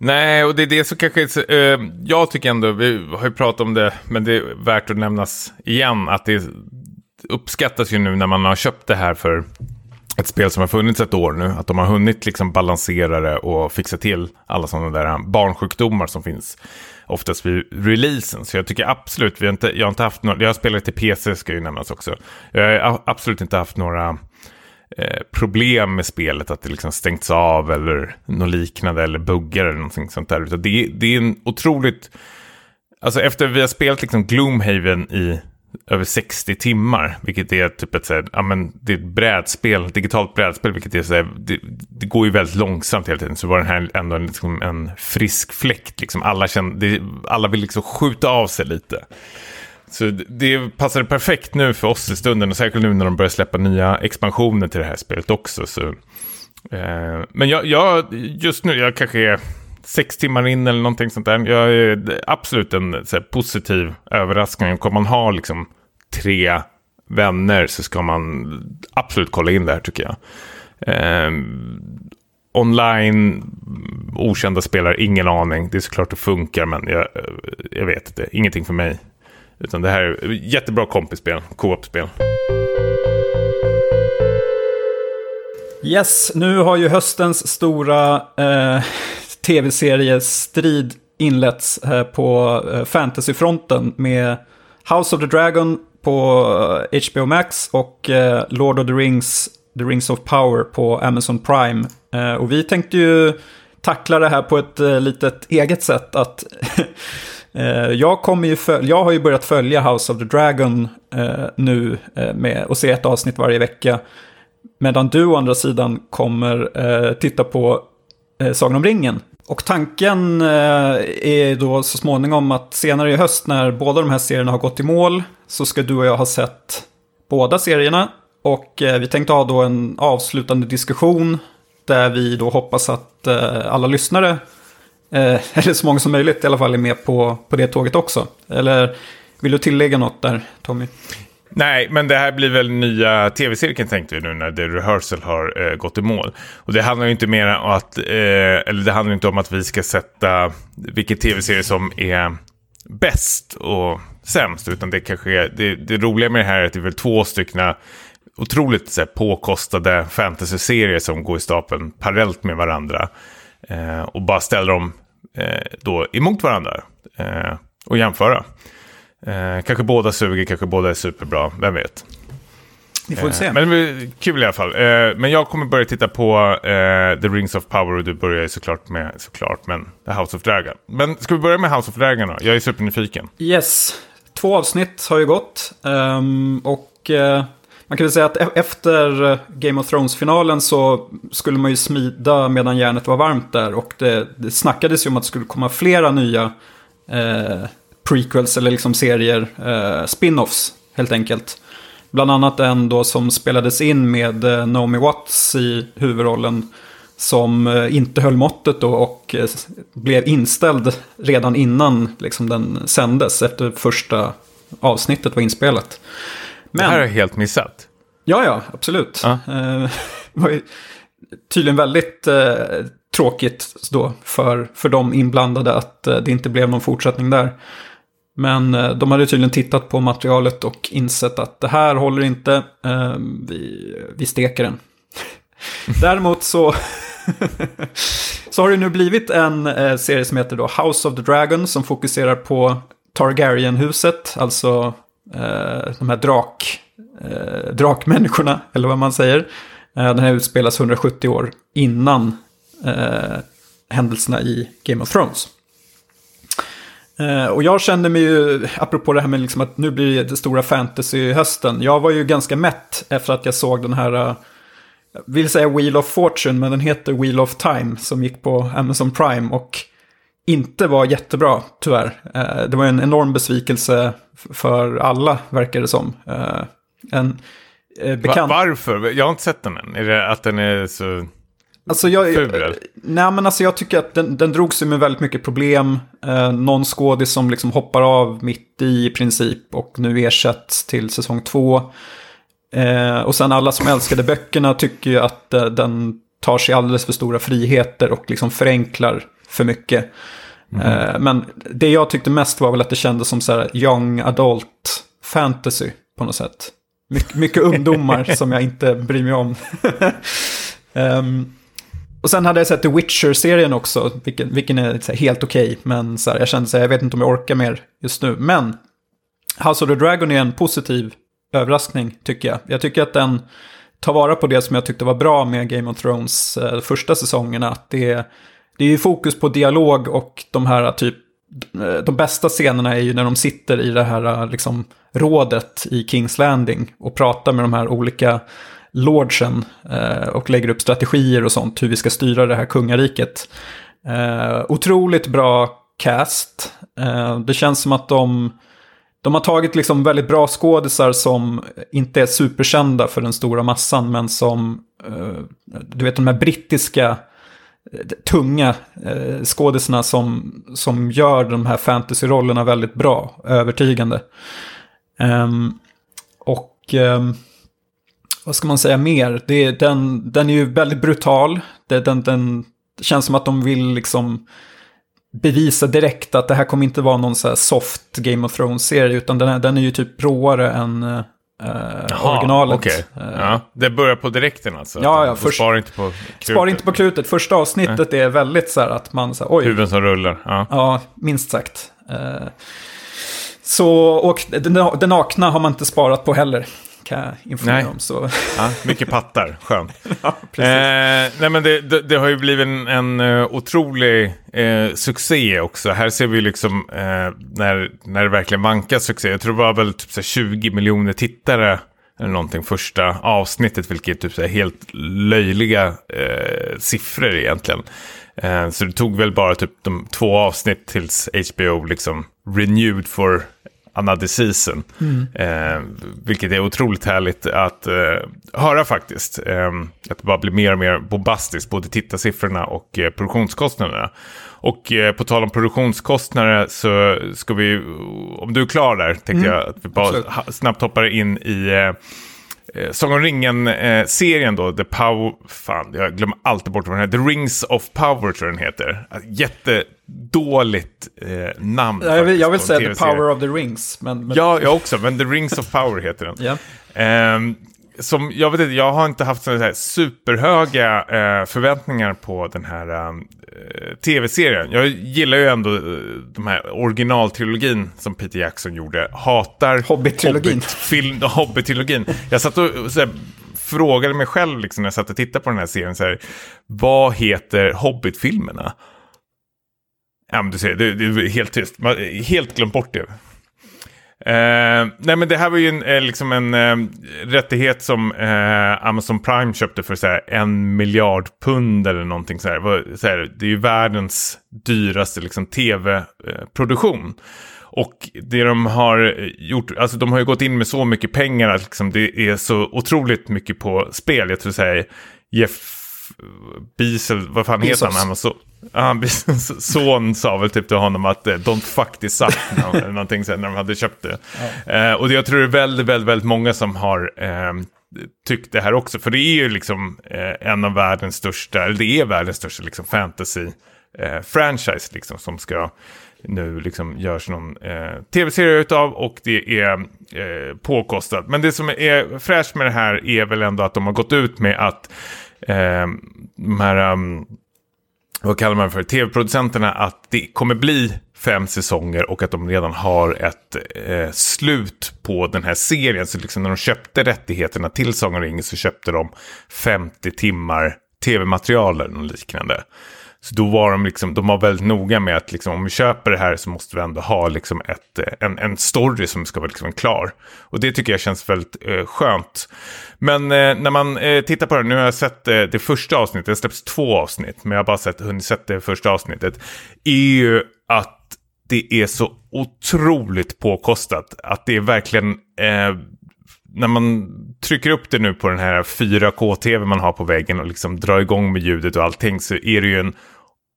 Nej, och det är det som kanske... Eh, jag tycker ändå, vi har ju pratat om det, men det är värt att nämnas igen, att det uppskattas ju nu när man har köpt det här för ett spel som har funnits ett år nu, att de har hunnit liksom balansera det och fixa till alla sådana där barnsjukdomar som finns oftast vid releasen. Så jag tycker absolut, vi har inte, jag har inte haft några, jag har spelat till PC ska ju nämnas också. Jag har absolut inte haft några eh, problem med spelet, att det liksom stängts av eller något liknande, eller buggar eller någonting sånt där. Utan det, det är en otroligt, alltså efter vi har spelat liksom Gloomhaven i över 60 timmar, vilket är typ ett, så här, ja, men det är ett brädspel, ett digitalt brädspel, vilket är så här, det, det går ju väldigt långsamt hela tiden, så var den här ändå en, liksom en frisk fläkt, liksom alla, känner, det, alla vill liksom skjuta av sig lite. Så det- det passade perfekt nu för oss i stunden, och särskilt nu när de börjar släppa nya expansioner till det här spelet också. Så, eh, men jag, jag, just nu, jag kanske är sex timmar in eller någonting sånt där. Jag är absolut en så här, positiv överraskning. Kommer man ha liksom tre vänner så ska man absolut kolla in det här tycker jag. Eh, online, okända spelare, ingen aning. Det är såklart det funkar, men jag, jag vet inte. Ingenting för mig. Utan det här är jättebra kompisspel, co-op-spel. Yes, nu har ju höstens stora eh, tv-seriestrid inletts eh, på eh, fantasyfronten med House of the Dragon på eh, HBO Max och Lord of the Rings, The Rings of Power på Amazon Prime. Och vi tänkte ju tackla det här på ett litet eget sätt. att jag, kommer ju jag har ju börjat följa House of the Dragon nu med, och se ett avsnitt varje vecka. Medan du å andra sidan kommer titta på Sagan om ringen. Och tanken eh, är då så småningom att senare i höst när båda de här serierna har gått i mål så ska du och jag ha sett båda serierna. Och eh, vi tänkte ha då en avslutande diskussion där vi då hoppas att eh, alla lyssnare, eller så många som möjligt i alla fall, är med på, på det tåget också. Eller vill du tillägga något där, Tommy? Nej, men det här blir väl nya tv-cirkeln tänkte vi nu när The Rehearsal har eh, gått i mål. Och det handlar ju inte mer om att, eh, eller det handlar inte om att vi ska sätta vilken tv-serie som är bäst och sämst, utan det kanske är, det, det roliga med det här är att det är väl två stycken otroligt så här, påkostade fantasy-serier som går i stapeln parallellt med varandra. Eh, och bara ställer dem eh, då emot varandra eh, och jämföra. Eh, kanske båda suger, kanske båda är superbra, vem vet. Vi får väl se. Eh, men det blir kul i alla fall. Eh, men jag kommer börja titta på eh, The Rings of Power och du börjar ju såklart med, såklart, men The House of Dragon. Men ska vi börja med House of Dragon då? Jag är supernyfiken. Yes, två avsnitt har ju gått. ehm, och eh, man kan väl säga att e- efter eh, Game of Thrones-finalen så skulle man ju smida medan järnet var varmt där. Och det, det snackades ju om att det skulle komma flera nya eh, prequels eller liksom serier, eh, spin-offs helt enkelt. Bland annat en då som spelades in med eh, Naomi Watts i huvudrollen. Som eh, inte höll måttet då och eh, blev inställd redan innan liksom, den sändes. Efter första avsnittet var inspelat. Det här har Men jag helt missat. Ja, ja, absolut. Det var tydligen väldigt eh, tråkigt då för, för de inblandade att eh, det inte blev någon fortsättning där. Men eh, de hade tydligen tittat på materialet och insett att det här håller inte, eh, vi, vi steker den. Däremot så, så har det nu blivit en eh, serie som heter då House of the Dragon som fokuserar på Targaryen-huset, alltså de här drak, drakmänniskorna, eller vad man säger. Den här utspelas 170 år innan händelserna i Game of Thrones. Eh, och jag kände mig ju, apropå det här med liksom att nu blir det, stora fantasy-hösten. Jag var ju ganska mätt efter att jag såg den här, eh, jag vill säga Wheel of Fortune, men den heter Wheel of Time, som gick på Amazon Prime och inte var jättebra, tyvärr. Eh, det var en enorm besvikelse för alla, verkar det som. En bekant... varför? Jag har inte sett den än. Är det att den är så... Alltså jag, Ful, nej men alltså jag tycker att den, den drog sig med väldigt mycket problem. Eh, någon skådis som liksom hoppar av mitt i i princip och nu ersätts till säsong två. Eh, och sen alla som älskade böckerna tycker ju att eh, den tar sig alldeles för stora friheter och liksom förenklar för mycket. Eh, men det jag tyckte mest var väl att det kändes som så här young adult fantasy på något sätt. My mycket ungdomar som jag inte bryr mig om. Ehm, och sen hade jag sett The Witcher-serien också, vilken, vilken är så här, helt okej. men så här, jag kände att jag vet inte om jag orkar mer just nu. Men House of the Dragon är en positiv överraskning, tycker jag. Jag tycker att den tar vara på det som jag tyckte var bra med Game of Thrones eh, första säsongerna. Att det, det är ju fokus på dialog och de här typ eh, de bästa scenerna är ju när de sitter i det här eh, liksom, rådet i Kings Landing och pratar med de här olika lordsen eh, och lägger upp strategier och sånt, hur vi ska styra det här kungariket. Eh, otroligt bra cast. Eh, det känns som att de, de har tagit liksom väldigt bra skådisar som inte är superkända för den stora massan, men som, du vet de här brittiska tunga eh, skådisarna som, som gör de här fantasy-rollerna väldigt bra, övertygande. Um, och um, vad ska man säga mer? Det, är- den, den är ju väldigt brutal. Det, den, den det känns som att de vill liksom bevisa direkt att det här kommer inte vara någon så soft Game of Thrones-serie, utan den är, den är ju typ råare än eh, Jaha, originalet. okej. Eh, Ja, det börjar på direkten alltså? Ja, ja, först- sparar inte på Spara inte på klutet. Första avsnittet är väldigt så här att man så här, oj, huvuden som rullar. Ja. Ja, minst sagt. Eh, Så, och det, det nakna har man inte sparat på heller. Kan jag informera Nej. om. Så, Ja, mycket pattar, skönt. ja. Eh, nej men det, det, det har ju blivit en, en eh, otrolig eh, succé också. Här ser vi liksom eh, när, när det verkligen vankas succé. Jag tror det var väl typ så här 20 miljoner tittare eller någonting första avsnittet, vilket är typ så helt löjliga eh, siffror egentligen. Eh, så det tog väl bara typ de två avsnitt tills HBO liksom renewed for another season. Eh, vilket är otroligt härligt att eh, höra faktiskt. Eh, att det bara blir mer och mer bombastiskt, både tittarsiffrorna och eh, produktionskostnaderna. Och eh, på tal om produktionskostnader så ska vi, om du är klar där, tänkte jag att vi bara absolut. snabbt hoppar in i eh, Eh, Sagan om ringen-serien då, The Power... Fan, jag glömmer alltid bort vad den heter. The Rings of Power tror jag den heter. Jättedåligt eh, namn. jag vill, jag vill säga The. Power of the Rings. Men, men, Ja, jag också, men The Rings of Power heter den. ja. Som, jag vet inte, jag har inte haft sådana här superhöga eh, förväntningar på den här eh, tv-serien. Jag gillar ju ändå eh, de här originaltrilogin som Peter Jackson gjorde. Hatar Hobbit-trilogin. Hobbit-film- Hobbit-trilogin. Jag satt och så här, frågade mig själv liksom, när jag satt och tittade på den här serien. Så här, vad heter Hobbit-filmerna? Ja, men du ser, det, det är helt tyst. Man, helt glömt bort det. Eh, nej men det här var ju en, eh, liksom en eh, rättighet som eh, Amazon Prime köpte för så här, en miljard pund eller någonting så här. Det var Så här. Det är ju världens dyraste liksom, tv-produktion. Och det de har eh, gjort, alltså de har ju gått in med så mycket pengar att liksom, det är så otroligt mycket på spel. Jag tror säga Jeff Bezos, vad fan heter han? Bezos. han? var så, ja, han son sa väl typ till honom att eh, don't fuck this up, eller någonting sen när de hade köpt det. Eh, och jag tror det är väldigt, väldigt, väldigt många som har eh, tyckt det här också. För det är ju liksom eh, en av världens största, eller det är världens största liksom fantasy-franchise liksom som ska nu liksom görs någon eh, tv-serie utav och det är eh, påkostat. Men det som är fräscht med det här är väl ändå att de har gått ut med att eh, de här, um, vad kallar man för, tv-producenterna, att det kommer bli fem säsonger och att de redan har ett eh, slut på den här serien. Så liksom när de köpte rättigheterna till Sagan och ringen så köpte de 50 timmar tv-material eller något liknande. Så då var de liksom, de var väldigt noga med att liksom, om vi köper det här så måste vi ändå ha liksom ett, eh, en, en story som ska vara liksom klar. Och det tycker jag känns väldigt eh, skönt. Men eh, när man eh, tittar på det, nu har jag sett eh, det första avsnittet, det släpps två avsnitt, men jag har bara sett, hunnit sett det första avsnittet. Är ju att det är så otroligt påkostat. Att det är verkligen, eh, när man trycker upp det nu på den här 4K-tv man har på väggen och liksom drar igång med ljudet och allting så är det ju en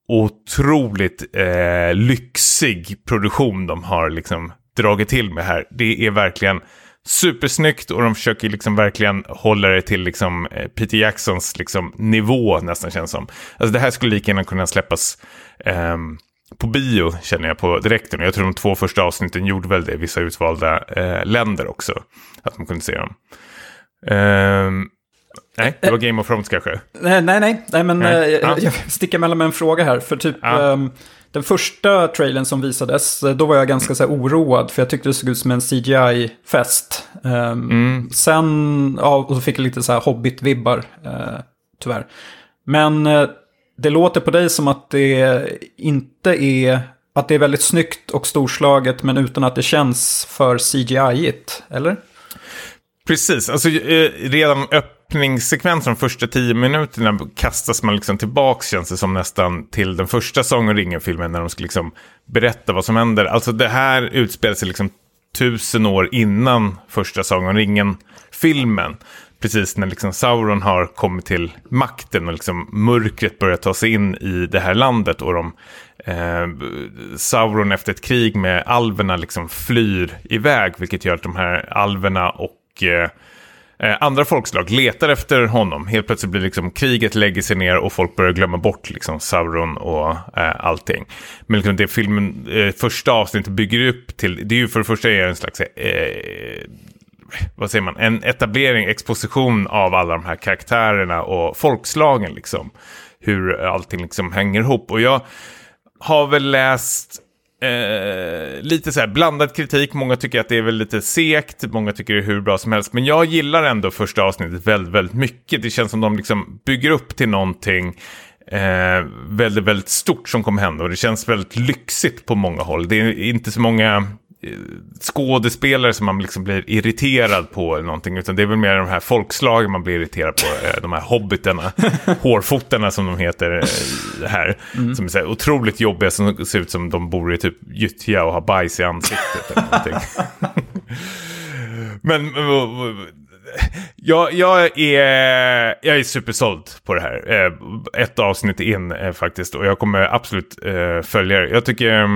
otroligt eh, lyxig produktion de har liksom dragit till med här. Det är verkligen supersnyggt och de försöker liksom verkligen hålla det till liksom eh, Peter Jacksons liksom nivå nästan känns som. Alltså det här skulle lika gärna kunna släppas eh, på bio känner jag på direkten. Jag tror de två första avsnitten gjorde väl det i vissa utvalda eh, länder också. Att man kunde se dem. Um, nej, det var Game of Thrones kanske. Nej, nej, nej, nej men nej. Eh, jag sticker mellan med en fråga här. För typ ja. um, den första trailern som visades, eh, då var jag ganska så här, oroad. För jag tyckte det såg ut som en CGI-fest. Um, mm. Sen, ja, och så fick jag lite så här Hobbit-vibbar, uh, tyvärr. Men uh, det låter på dig som att det inte är... Att det är väldigt snyggt och storslaget men utan att det känns för CGI-igt, eller? Precis, alltså eh, redan öppningssekvensen, de första tio minuterna kastas man liksom tillbaks känns det som nästan till den första Sång och ringen-filmen när de ska liksom berätta vad som händer. Alltså det här utspelar sig liksom tusen år innan första Sång och ringen-filmen precis när liksom Sauron har kommit till makten och liksom mörkret börjar ta sig in i det här landet och de, eh, Sauron efter ett krig med alverna liksom flyr iväg vilket gör att de här alverna och och eh, eh, andra folkslag letar efter honom. Helt plötsligt blir liksom kriget lägger sig ner och folk börjar glömma bort liksom Sauron och eh, allting. Men liksom det filmen, eh, första avsnittet bygger upp till, det är ju för det första är en slags eh, vad säger man, en etablering, exposition av alla de här karaktärerna och folkslagen liksom. Hur allting liksom hänger ihop. Och jag har väl läst eh, lite så här blandad kritik. Många tycker att det är väl lite sekt, många tycker det är hur bra som helst. Men jag gillar ändå första avsnittet väldigt, väldigt mycket. Det känns som de liksom bygger upp till någonting eh, väldigt, väldigt stort som kommer hända. Och det känns väldigt lyxigt på många håll. Det är inte så många skådespelare som man liksom blir irriterad på eller någonting. Utan det är väl mer de här folkslagen man blir irriterad på. Eh, de här hobbiterna, hårfotarna som de heter eh, här. Mm. Som är så otroligt jobbiga, som ser ut som de bor i typ gyttja och har bajs i ansiktet. Eller någonting. Men jag, jag, är, jag är supersåld på det här. Eh, ett avsnitt in faktiskt. Och jag kommer absolut följa det. Jag tycker Eh,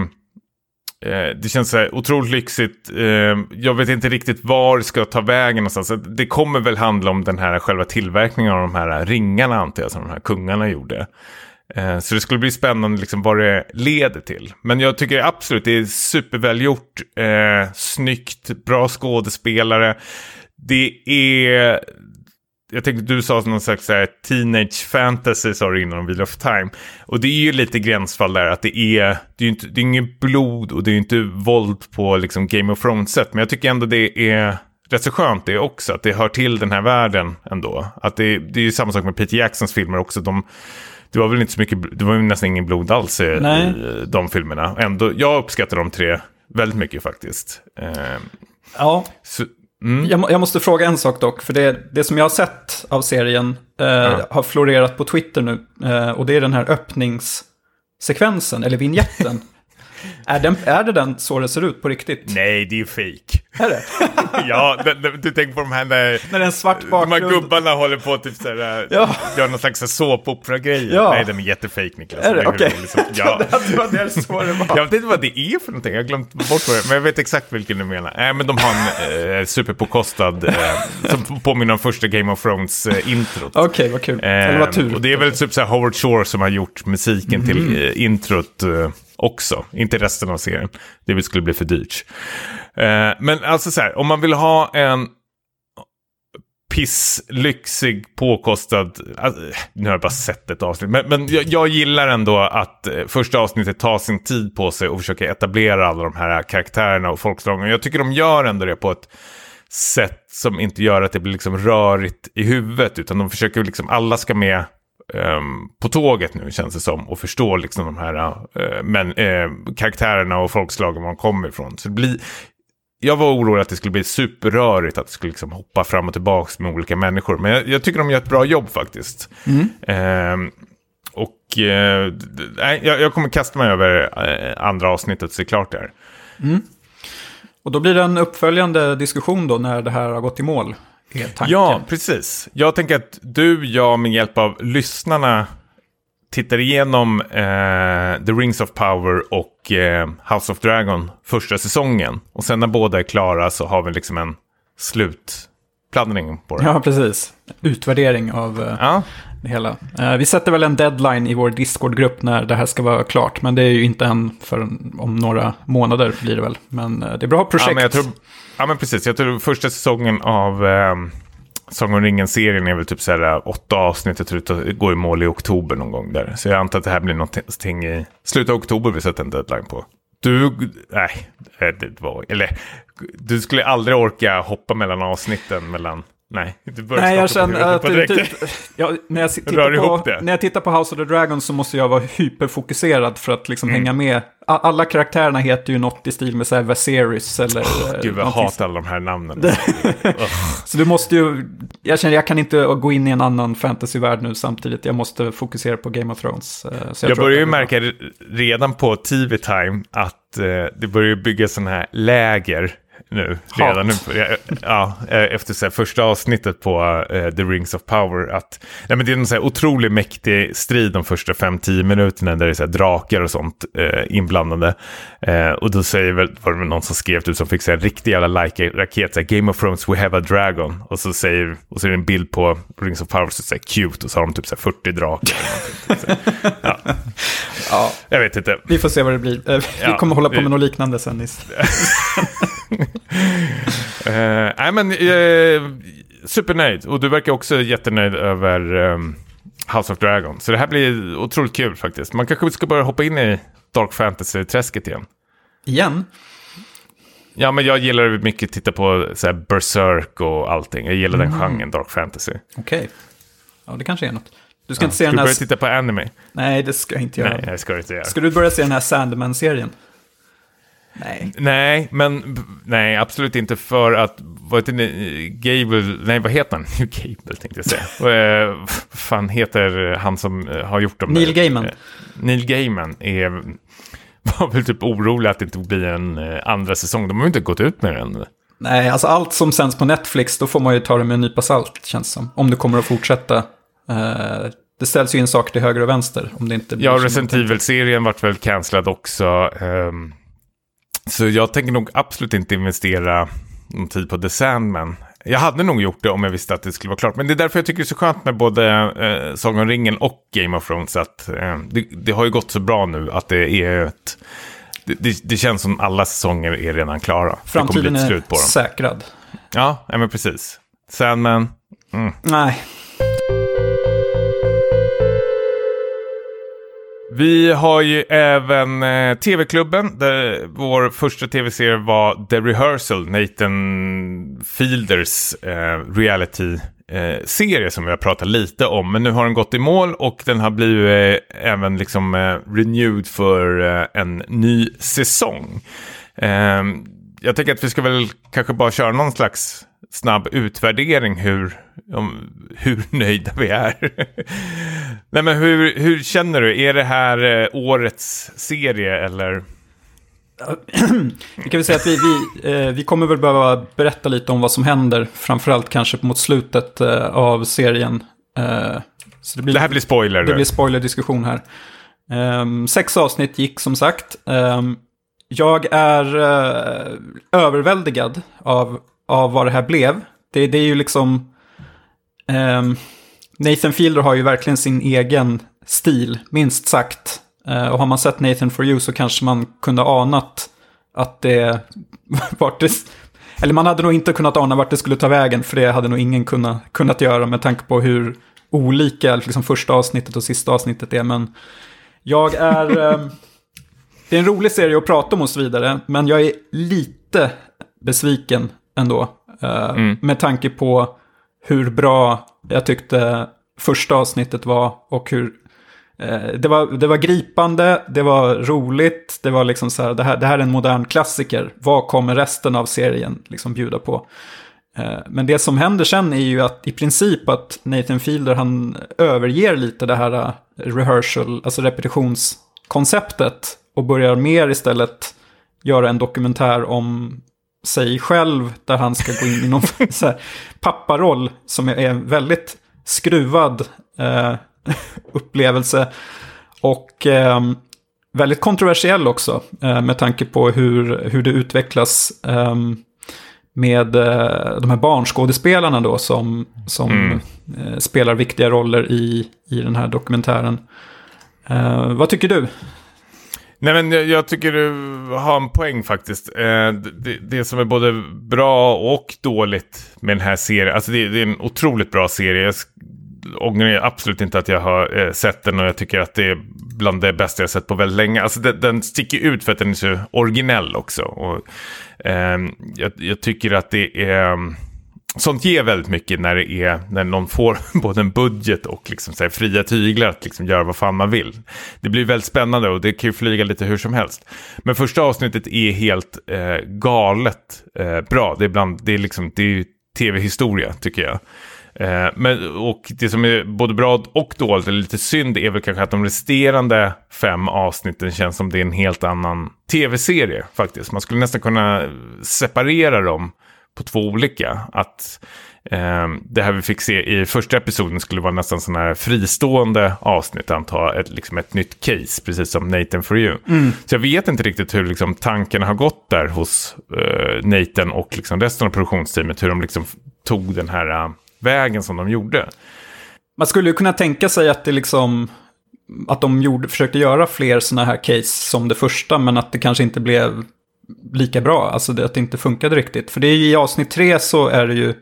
Eh, det känns så här otroligt lyxigt. Eh, jag vet inte riktigt var det ska ta vägen någonstans. Det kommer väl handla om den här själva tillverkningen av de här ringarna antar jag, som de här kungarna gjorde. Eh, så det skulle bli spännande liksom vad det leder till. Men jag tycker absolut det är supervälgjort, eh, snyggt, bra skådespelare. Det är jag tänkte du sa någon slags här, teenage fantasy sa du innan om Wheel of Time. Och det är ju lite gränsfall där att det är, det är, inte, det är inget blod och det är inte våld på liksom Game of Thrones-sätt. Men jag tycker ändå det är rätt så skönt det också, att det hör till den här världen ändå. Att det, det är ju samma sak med Peter Jacksons filmer också. De, det var väl inte så mycket, det var nästan ingen blod alls i, i de filmerna. Ändå, jag uppskattar de tre väldigt mycket faktiskt. Eh, ja. Så, Mm. Jag, jag, måste fråga en sak dock, för det, det som jag har sett av serien eh, ja. har florerat på Twitter nu. Eh, och det är den här öppningssekvensen, eller vignetten. är, den, är det den så det ser ut på riktigt? Nej, det är fake. Är det? ja, det, det, du tänker på de här när, När det är en svart de bakgrund. här gubbarna håller på typ såhär, Ja. gör någon slags såpopera-grejer. Ja. Nej, den är jättefake Niklas. Är det? Okej. liksom- Ja. det var det så det var. Jag vet inte vad det är för någonting, jag har glömt bort vad det är, men jag vet exakt vilken du menar. Nej, men de har en eh, superpåkostad, eh, som påminner om första Game of Thrones-introt. Okej, vad kul. Eller vad tur. Och det är väl typ så här Howard Shore som har gjort musiken Mhm. till eh, introt eh, också. Inte resten av serien. Det skulle bli för dyrt. Eh, men alltså så här, om man vill ha en pisslyxig, påkostad... Alltså, nu har jag bara sett ett avsnitt. Men, men jag, jag gillar ändå att eh, första avsnittet tar sin tid på sig och försöker etablera alla de här karaktärerna och folkslagen. Jag tycker de gör ändå det på ett sätt som inte gör att det blir liksom rörigt i huvudet. Utan de försöker liksom, alla ska med på tåget nu känns det som. Och förstå liksom de här eh, men, eh, karaktärerna och folkslagen man kommer ifrån. Så det blir, jag var orolig att det skulle bli superrörigt, att det skulle liksom hoppa fram och tillbaka med olika människor. Men jag, jag tycker de gör ett bra jobb faktiskt. Ehm, och eh, nej, jag, jag kommer kasta mig över andra avsnittet och se klart det här. Och då blir det en uppföljande diskussion då när det här har gått i mål. Är tanken. Ja, precis. Jag tänker att du, jag med hjälp av lyssnarna tittar igenom eh, The Rings of Power och eh, House of Dragon första säsongen. Och sen när båda är klara så har vi liksom en slutpladdning på det. Ja, precis. Utvärdering av eh, Ja, det hela. Eh, vi sätter väl en deadline i vår Discord-grupp när det här ska vara klart. Men det är ju inte än för om några månader blir det väl. Men eh, det är bra projekt. ja, ja, men precis. Jag tror första säsongen av eh, Sång om ringen-serien är väl typ så här eh, åtta avsnitt. Jag tror det går i mål i oktober någon gång där. Så jag antar att det här blir någonting i slutet av oktober vi sätter en deadline på. Du, nej, eh, det var, eller du skulle aldrig orka hoppa mellan avsnitten mellan, nej, du börjar Nej, jag känner att direkt. typ, ja, när, jag tittar på, när jag tittar på House of the Dragon så måste jag vara hyperfokuserad för att Mm. liksom hänga med. Alla karaktärerna heter ju något i stil med så här Viserys eller... eh, Gud, jag någonting hatar alla de här namnen. Så du måste ju, jag känner jag kan inte gå in i en annan fantasyvärld nu samtidigt. Jag måste fokusera på Game of Thrones. eh, Jag, tror börjar ju märka re- redan på TV Time att eh, det börjar byggas sådana här läger nu. Hat. Redan nu, ja, eh, efter så första avsnittet på eh, The Rings of Power. Att, nej, men det är en så otroligt mäktig strid de första 5-10 minuterna där det är så drakar och sånt eh, inblandade. Och då säger väl, var det någon som skrev ut som fick här riktig jävla like-raket, så här, Game of Thrones, we have a dragon. Och så, säger, och så är det en bild på Rings of Power, så säger cute, och så har de typ så här 40 drakar. ja. Ja, Jag vet inte. vi får se vad det blir. Vi Ja, kommer hålla på vi- med något liknande sen. Eh, nej men, eh, supernöjd. Och du verkar också jättenöjd över ehm, House of Dragon. Så det här blir otroligt kul faktiskt. Man kanske ska börja hoppa in i Dark Fantasy-träsket igen. Igen? Ja, men jag gillar mycket att titta på så här, Berserk och allting. Jag gillar den genren, Dark Fantasy. Okej. Ja, det kanske är något. Du ska inte se Ska du den här... börja titta på anime? Nej, det ska jag inte göra. Nej, jag ska inte göra. Ska du börja se den här Sandman-serien? Nej. Nej, men nej, absolut inte för att, vad heter Gable, nej vad heter han? Gable tänkte jag säga. Eh, Vad fan heter han som eh, har gjort dem? Neil Gaiman. Eh, Neil Gaiman är, var väl typ orolig att det inte blir en eh, andra säsong. De har ju inte gått ut med den. Nej, alltså allt som sänds på Netflix, då får man ju ta det med en nypa salt, känns som. Om det kommer att fortsätta. Eh, det ställs ju in saker till höger och vänster. Om det inte blir Ja, Resident. Evil-serien vart väl cancellad också. ehm, så jag tänker nog absolut inte investera någon tid på The Sandman. Jag hade nog gjort det om jag visste att det skulle vara klart. Men det är därför jag tycker det är så skönt med både eh, Sagan om ringen och Game of Thrones. Att, eh, det, det har ju gått så bra nu att det är ett... Det, det, det känns som alla säsonger är redan klara. det kommer Framtiden bli ett är slut på dem. säkrad. Ja, ja, men precis. Sandman. Mm. Nej, Vi har ju även eh, TV-klubben, där vår första tv-serie var The Rehearsal, Nathan Fielders eh, reality-serie som vi har pratat lite om. Men nu har den gått i mål och den har blivit eh, även liksom eh, renewed för eh, en ny säsong. Eh, jag tänker att vi ska väl kanske bara köra någon slags snabb utvärdering hur, om, hur nöjda vi är. Nej men hur, hur känner du? Är det här eh, årets serie eller? vi kan väl säga att vi, vi, eh, vi kommer väl behöva berätta lite om vad som händer, framförallt kanske mot slutet eh, av serien. Eh, så det, blir, det här blir spoiler. Det blir spoiler-diskussion här. Um, sex avsnitt gick som sagt. Um, jag är uh, överväldigad av, av vad det här blev. Det, det är ju liksom... Um, Nathan Fielder har ju verkligen sin egen stil, minst sagt. Uh, och har man sett Nathan for you så kanske man kunde anat att det... vart det eller man hade nog inte kunnat ana vart det skulle ta vägen, för det hade nog ingen kunnat, kunnat göra med tanke på hur olika liksom, första avsnittet och sista avsnittet är. Men jag är... Ehm, det är en rolig serie att prata om och så vidare, men jag är lite besviken ändå. Eh, mm. Med tanke på hur bra jag tyckte första avsnittet var och hur eh, det, var, det var gripande, det var roligt, det var liksom så här, det här, det här är en modern klassiker. Vad kommer resten av serien liksom bjuda på? Eh, men det som händer sen är ju att i princip att Nathan Fielder han överger lite det här eh, rehearsal, alltså repetitionskonceptet och börjar mer istället göra en dokumentär om sig själv där han ska gå in i någon så här, papparoll som är en väldigt skruvad eh, upplevelse. Och eh, väldigt kontroversiell också eh, med tanke på hur, hur det utvecklas. Um, med eh, de här barnskådespelarna då som, som mm. eh, spelar viktiga roller i, i den här dokumentären. Eh, vad tycker du? Nej men jag, jag, tycker du har en poäng faktiskt. Eh, det, det, som är både bra och dåligt med den här serien, alltså det, det är en otroligt bra serie. Jag ångrar absolut inte att jag har eh, sett den och jag tycker att det är bland det bästa jag sett på väldigt länge. Alltså det, den sticker ut för att den är så originell också. Och, eh, jag, jag, tycker att det är... Ehm, Sånt ger väldigt mycket när det är när någon får både en budget och liksom så här, fria tyglar att liksom göra vad fan man vill. Det blir väldigt spännande och det kan ju flyga lite hur som helst. Men första avsnittet är helt eh, galet eh, bra. Det är, bland, det är liksom det är tv-historia tycker jag. Eh, men, och det som är både bra och dåligt, eller lite synd, är väl kanske att de resterande fem avsnitten känns som det är en helt annan tv-serie faktiskt. Man skulle nästan kunna separera dem på två olika. Att eh, det här vi fick se i första episoden skulle vara nästan sådana här fristående avsnitt, anta ett, liksom ett nytt case, precis som Nathan for you. Mm. Så jag vet inte riktigt hur liksom, tanken har gått där hos eh, Nathan och liksom resten av produktionsteamet, hur de liksom tog den här vägen som de gjorde. Man skulle ju kunna tänka sig att det liksom att de gjorde, försökte göra fler sådana här case som det första, men att det kanske inte blev lika bra. Alltså det, att det inte funkade riktigt. För det är i avsnitt tre så är det ju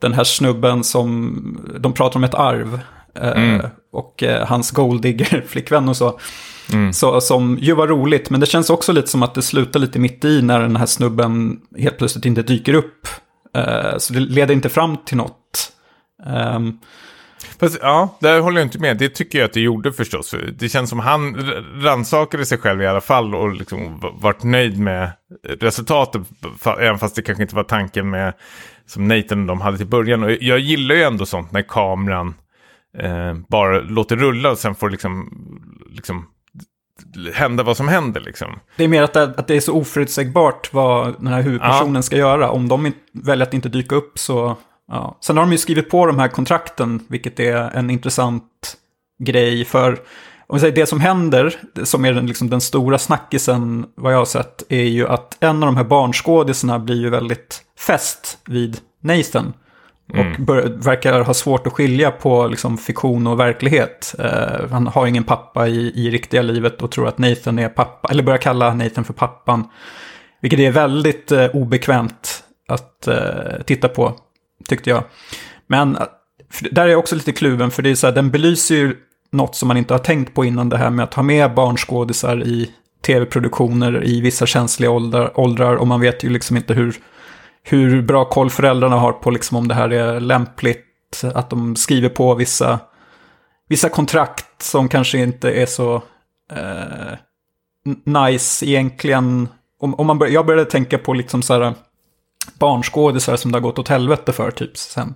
den här snubben som, de pratar om ett arv. Eh, mm. Eh, och eh, hans golddigger-flickvän och så. Mm. så. Som ju var roligt, men det känns också lite som att det slutar lite mitt i när den här snubben helt plötsligt inte dyker upp. Eh, så det leder inte fram till något Um, Fast, ja, där håller jag inte med. Det tycker jag att det gjorde förstås. Det känns som han rannsakade sig själv i alla fall och liksom varit nöjd med resultatet. Även fast det kanske inte var tanken med som Nathan och de hade till början. Och jag gillar ju ändå sånt när kameran eh, bara låter rulla och sen får liksom, liksom hända vad som händer liksom. Det är mer att det, att det är så oförutsägbart vad den här huvudpersonen ja. ska göra. Om de väljer att inte dyka upp så Ja. Sen har de ju skrivit på de här kontrakten, vilket är en intressant grej. För om säger, det som händer, som är den, liksom, den stora snackisen vad jag har sett, är ju att en av de här barnskådisarna blir ju väldigt fäst vid Nathan. Mm. Och bör, verkar ha svårt att skilja på liksom, fiktion och verklighet. Uh, han har ingen pappa i, i riktiga livet och tror att Nathan är pappa, eller börjar kalla Nathan för pappan. Vilket är väldigt uh, obekvämt att uh, titta på tyckte jag. Men eh, där är jag också lite kluven, för det är så här, den belyser ju något som man inte har tänkt på innan det här med att ha med barnskådisar i tv-produktioner i vissa känsliga åldrar, åldrar och man vet ju liksom inte hur, hur bra koll föräldrarna har på liksom om det här är lämpligt, att de skriver på vissa, vissa kontrakt som kanske inte är så eh, nice egentligen. Om, om man bör, jag började tänka på liksom så här, barnskådisar som det har gått åt helvete för typ sen.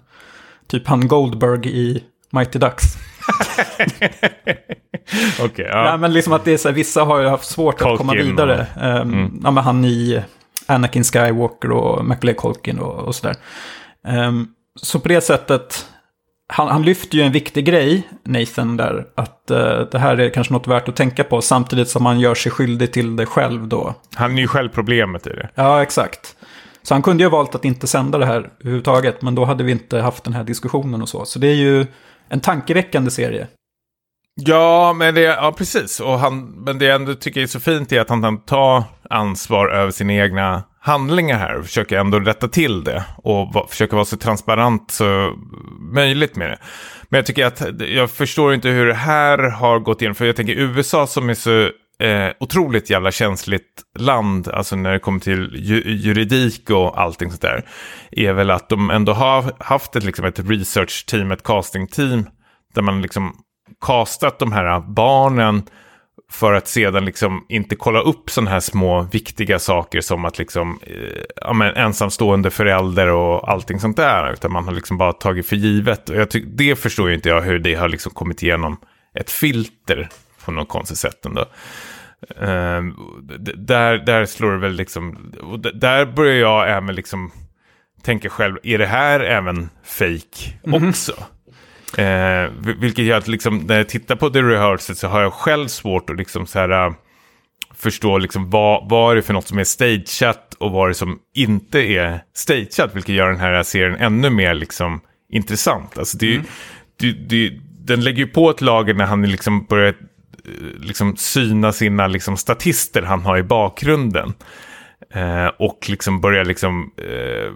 Typ han Goldberg i Mighty Ducks. okay, ja. ja. men liksom att det är så här, vissa har ju haft svårt Culkin att komma vidare. och- Ehm, Mm. ja, men han i Anakin Skywalker och Macaulay Culkin och, och sådär. Ehm, så på det sättet, han, han lyfter ju en viktig grej, Nathan, där. Att eh, det här är kanske något värt att tänka på, samtidigt som han gör sig skyldig till det själv då. Han är ju själv problemet i det. Ja, exakt. Så han kunde ju ha valt att inte sända det här överhuvudtaget, men då hade vi inte haft den här diskussionen och så. Så det är ju en tankeväckande serie. Ja, men det, ja, precis. Och han, men det jag ändå tycker är så fint är att han kan ta ansvar över sina egna handlingar här och försöker ändå rätta till det och va, försöker vara så transparent som möjligt med det. Men jag tycker att jag förstår inte hur det här har gått igenom, för jag tänker USA som är så eh, otroligt jävla känsligt land, alltså när det kommer till ju, juridik och allting sånt där, är väl att de ändå har haft ett, liksom ett research team, ett casting team, där man liksom castat de här barnen för att sedan liksom inte kolla upp sådana här små viktiga saker som att liksom eh, ja, men ensamstående förälder och allting sånt där. Utan man har liksom bara tagit för givet. Och jag tyck, det förstår ju inte jag hur det har liksom kommit igenom ett filter på något konstigt sätt ändå. Eh, d- där, där slår det väl liksom, och där börjar jag även liksom tänka själv, är det här även fake också? Eh, vil- vilket gör att liksom, när jag tittar på The Rehearsal så har jag själv svårt att liksom så här, äh, förstå liksom vad, vad är det för något som är stageat och vad är det som inte är stageat. Vilket gör den här serien ännu mer liksom, intressant. Alltså det, ju- det, det, den lägger ju på ett lager när han liksom börjar Eh, liksom syna sina liksom, statister han har i bakgrunden. Eh, och liksom börjar liksom, eh,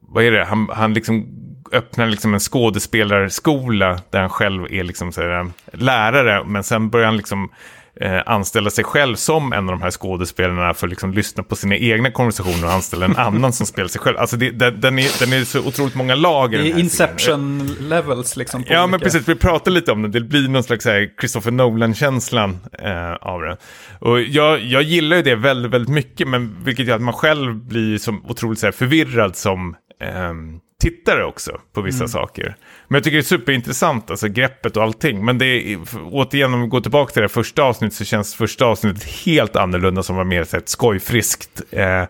vad är det, han, han liksom öppnar liksom en skådespelarskola där han själv är liksom så här, eh, lärare. Men sen börjar han liksom eh, anställa sig själv som en av de här skådespelarna för att liksom lyssna på sina egna konversationer och anställa en annan som spelar sig själv. Alltså det, den, den, är, den är så otroligt många lager. Det är här serien. Inception levels liksom. Ja, men olika- precis. Vi pratade lite om det. Det blir någon slags här, Christopher Nolan-känslan eh, av det. Och jag, jag gillar ju det väldigt, väldigt mycket, men vilket gör att man själv blir som otroligt så här, förvirrad som ehm, tittare också på vissa saker. Men jag tycker det är superintressant, alltså greppet och allting. Men det är, återigen, om vi går tillbaka till det första avsnittet så känns första avsnittet helt annorlunda som var mer så ett skojfriskt. Eh,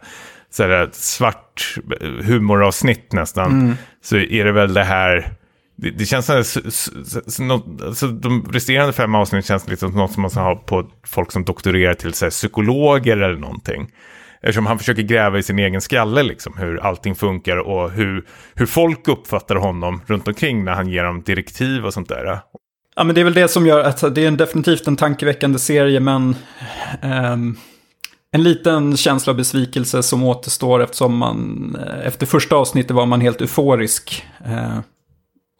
så här, svart humoravsnitt nästan. Så är det väl det här det, det känns som, alltså, de resterande fem avsnitten känns lite som något som man ska ha på folk som doktorerar till så här, psykologer eller någonting. Eftersom han försöker gräva i sin egen skalle, liksom, hur allting funkar och hur, hur folk uppfattar honom runt omkring när han ger dem direktiv och sånt där. Ja, men det är väl det som gör att det är en definitivt en tankeväckande serie, men um, en liten känsla av besvikelse som återstår eftersom man eh, efter första avsnittet var man helt euforisk. uh,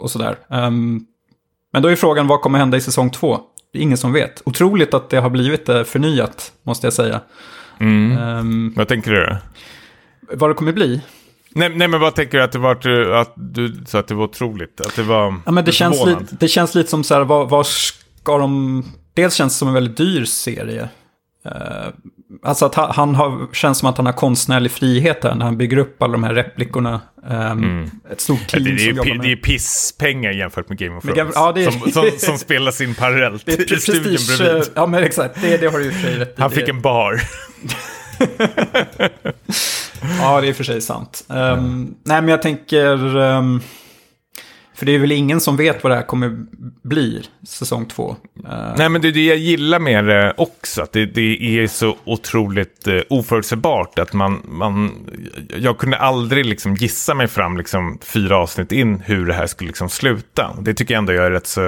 och sådär. Um, men då är frågan vad kommer hända i säsong två? Det är ingen som vet. Otroligt att det har blivit eh, förnyat, måste jag säga. Mm. Ehm, Vad tänker du? vad det kommer bli? Nej, nej, men vad tänker du att det var, att du sa att det var otroligt? Att det var Ja, men det, känns lite, det känns lite som så här, vad, vad ska de... Dels känns det som en väldigt dyr serie. Eh, alltså att han, har, känns som att han har konstnärlig frihet här när han bygger upp alla de här replikorna. Ehm, Ett stort Mm. Team det, det, som är, jobbar med det är pisspengar jämfört med Game of Thrones. Ja, det är- som, som, som spelas in parallellt Det är i studion bredvid. eh, Ja, men exakt. Det, det har du och för sig rätt. Han fick en bar. Ja, det är för sig sant. Ehm, nej, men jag tänker... ehm, för det är väl ingen som vet vad det här kommer bli, säsong två. Eh, Nej, men det är det jag gillar med det också. Att det, det är så otroligt eh, oförutsägbart. Att man, man, jag kunde aldrig liksom gissa mig fram liksom, fyra avsnitt in hur det här skulle liksom sluta. Det tycker jag ändå är rätt så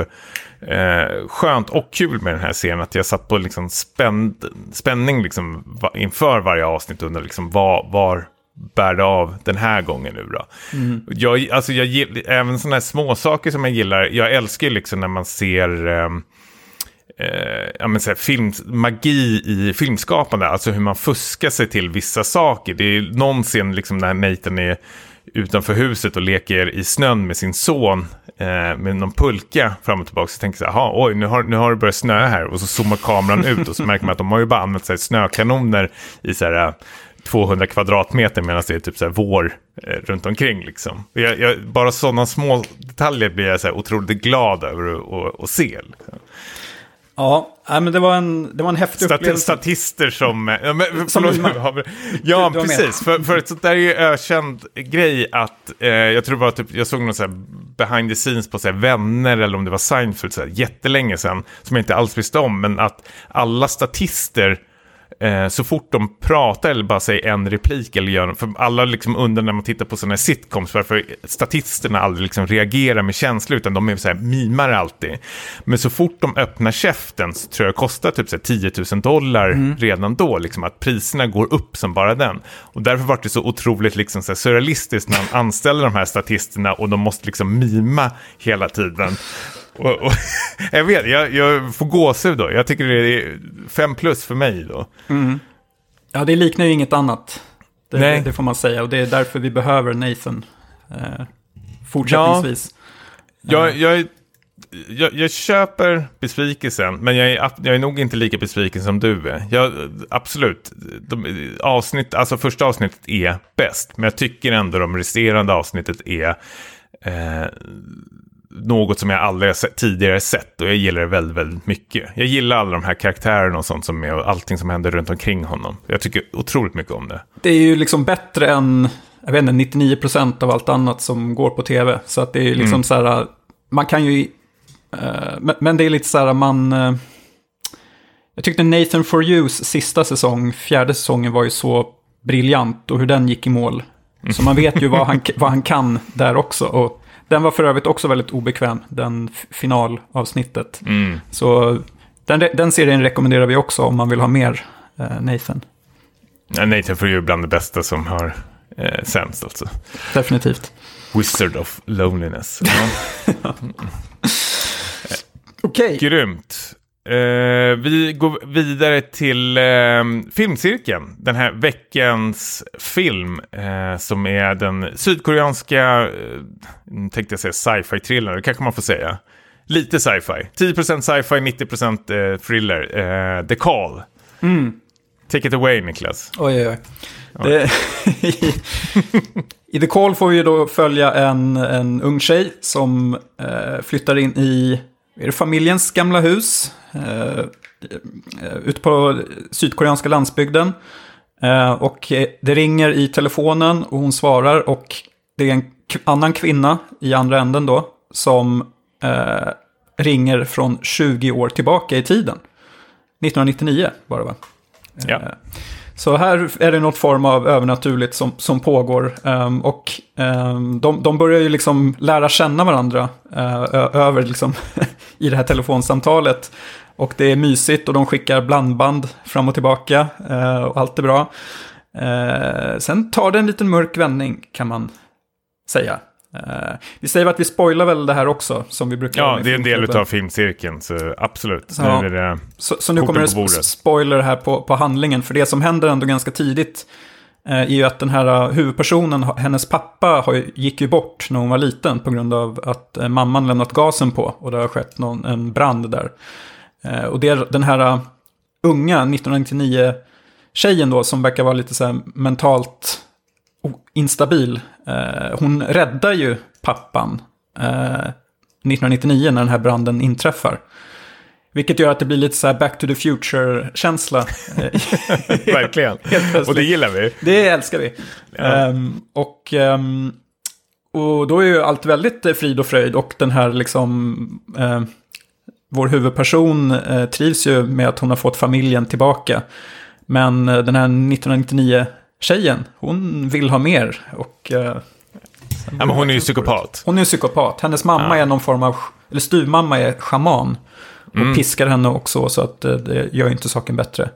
eh, skönt och kul med den här serien. Att jag satt på liksom spänd, spänning liksom, va, inför varje avsnitt. Under liksom, var, var bär det av den här gången nu då. Jag, alltså jag, gill- även sådana här små saker som jag gillar. Jag älskar ju liksom när man ser... ehm, eh, ja, men så här, film, magi i filmskapande, alltså hur man fuskar sig till vissa saker. Det är någon scen liksom när Nathan är utanför huset och leker i snön med sin son eh, med någon pulka fram och tillbaka. Så tänker jag så här, "Jaha, oj, nu har, nu har det börjat snöa här. Och så zoomar kameran ut och så märker man att de har ju bara använt så här, snökanoner i så här, 200 kvadratmeter medan det är typ så här vår eh, runt omkring. Liksom. Jag, jag, bara sådana små detaljer blir jag så här otroligt glad över att, se. Liksom. Ja, men det var en, det var en häftig Stati upplevelse. statister som... Ja, men, Som förlåt, ja, Du- du precis. För, för ett sånt där är ju ökänd grej att... Eh, jag tror var typ, jag såg någon så här behind the scenes på så här, Vänner eller om det var Seinfeld så här, jättelänge sedan. Som jag inte alls visste om. Men att alla statister... Eh, så fort de pratar eller bara säger en replik eller gör för alla liksom undrar när man tittar på sådana här sitcoms varför statisterna aldrig liksom reagerar med känsla utan de är så här mimar alltid. Men så fort de öppnar käften så tror jag det kostar typ så här 10 000 dollar redan då, liksom att priserna går upp som bara den. Och därför var det så otroligt liksom så här surrealistiskt när han anställer de här statisterna och de måste liksom mima hela tiden. Och, och, jag vet, jag, jag får gåshud då. Jag tycker det är fem plus för mig då. Ja, det liknar ju inget annat. Det, Nej. det får man säga. Och det är därför vi behöver Nathan. Eh, fortsättningsvis. Jag, jag, är- jag, jag köper besvikelsen, men jag är, jag är nog inte lika besviken som du är. Jag, absolut, de, avsnitt, alltså första avsnittet är bäst, men jag tycker ändå de resterande avsnittet är eh, något som jag aldrig tidigare sett och jag gillar det väldigt, väldigt mycket. Jag gillar alla de här karaktärerna och sånt som är och allting som händer runt omkring honom. Jag tycker otroligt mycket om det. Det är ju liksom bättre än, jag vet inte, 99% av allt annat som går på tv. Så att det är ju liksom så här, man kan ju, eh, men, men det är lite så här, man... eh, jag tyckte Nathan for You's sista säsong, fjärde säsongen, var ju så briljant och hur den gick i mål. Så man vet ju vad han, vad han kan där också. Och den var för övrigt också väldigt obekväm, den finalavsnittet. Mm. Så den, den serien rekommenderar vi också om man vill ha mer eh, Nathan. Ja, Nathan you är bland det bästa som har eh, sänds alltså. Definitivt. Wizard of Loneliness. Ja. Okej. Grymt. Eh, vi går vidare till eh, filmcirkeln. Den här veckans film eh, som är den sydkoreanska, eh, tänkte jag säga sci-fi-thrillern, det kanske man får säga. Lite sci-fi. 10% sci-fi, 90% eh, thriller. The Call. Take it away Niklas. Oj, oj, oj. Det, i, I The Call får vi då följa en, en ung tjej som flyttar in i är det familjens gamla hus. Eh, eh, ute på sydkoreanska landsbygden. Eh, och eh, det ringer i telefonen och hon svarar och det är en annan kvinna i andra änden då som eh, ringer från 20 år tillbaka i tiden. 1999 var det va? Ja. Så här är det något form av övernaturligt som, som pågår. Um, och um, de, de börjar ju liksom lära känna varandra uh, över liksom i det här telefonsamtalet. Och det är mysigt och de skickar blandband fram och tillbaka uh, och allt är bra. Uh, sen tar det en liten mörk vändning kan man säga. Eh, vi säger att vi spoilar väl det här också som vi brukar Ja, det är en del av filmcirkeln, så absolut. Ja. Nu är det... Så, så nu kommer det spoiler här på, på handlingen. För det som händer ändå ganska tidigt eh, är ju att den här eh, huvudpersonen, hennes pappa, har, gick ju bort när hon var liten på grund av att eh, mamman lämnat gasen på. Och det har skett någon, en brand där. Eh, och det är den här eh, unga 1999-tjejen då som verkar vara lite så här mentalt instabil. Eh, hon räddar ju pappan eh, 1999 när den här branden inträffar. Vilket gör att det blir lite så här back to the future-känsla. eh, Verkligen. Och det gillar vi. Det älskar vi. Ja. Ehm, och, ehm, och då är ju allt väldigt eh, frid och fröjd. Och den här liksom... eh, vår huvudperson eh, trivs ju med att hon har fått familjen tillbaka. Men eh, den här 1999-tjejen, hon vill ha mer. Och, eh, Ja, men hon är ju psykopat. hon är en psykopat. Hennes mamma Ja. är någon form av, eller styvmamma är schaman. Och Mm. piskar henne också så att eh, det gör ju inte saken bättre.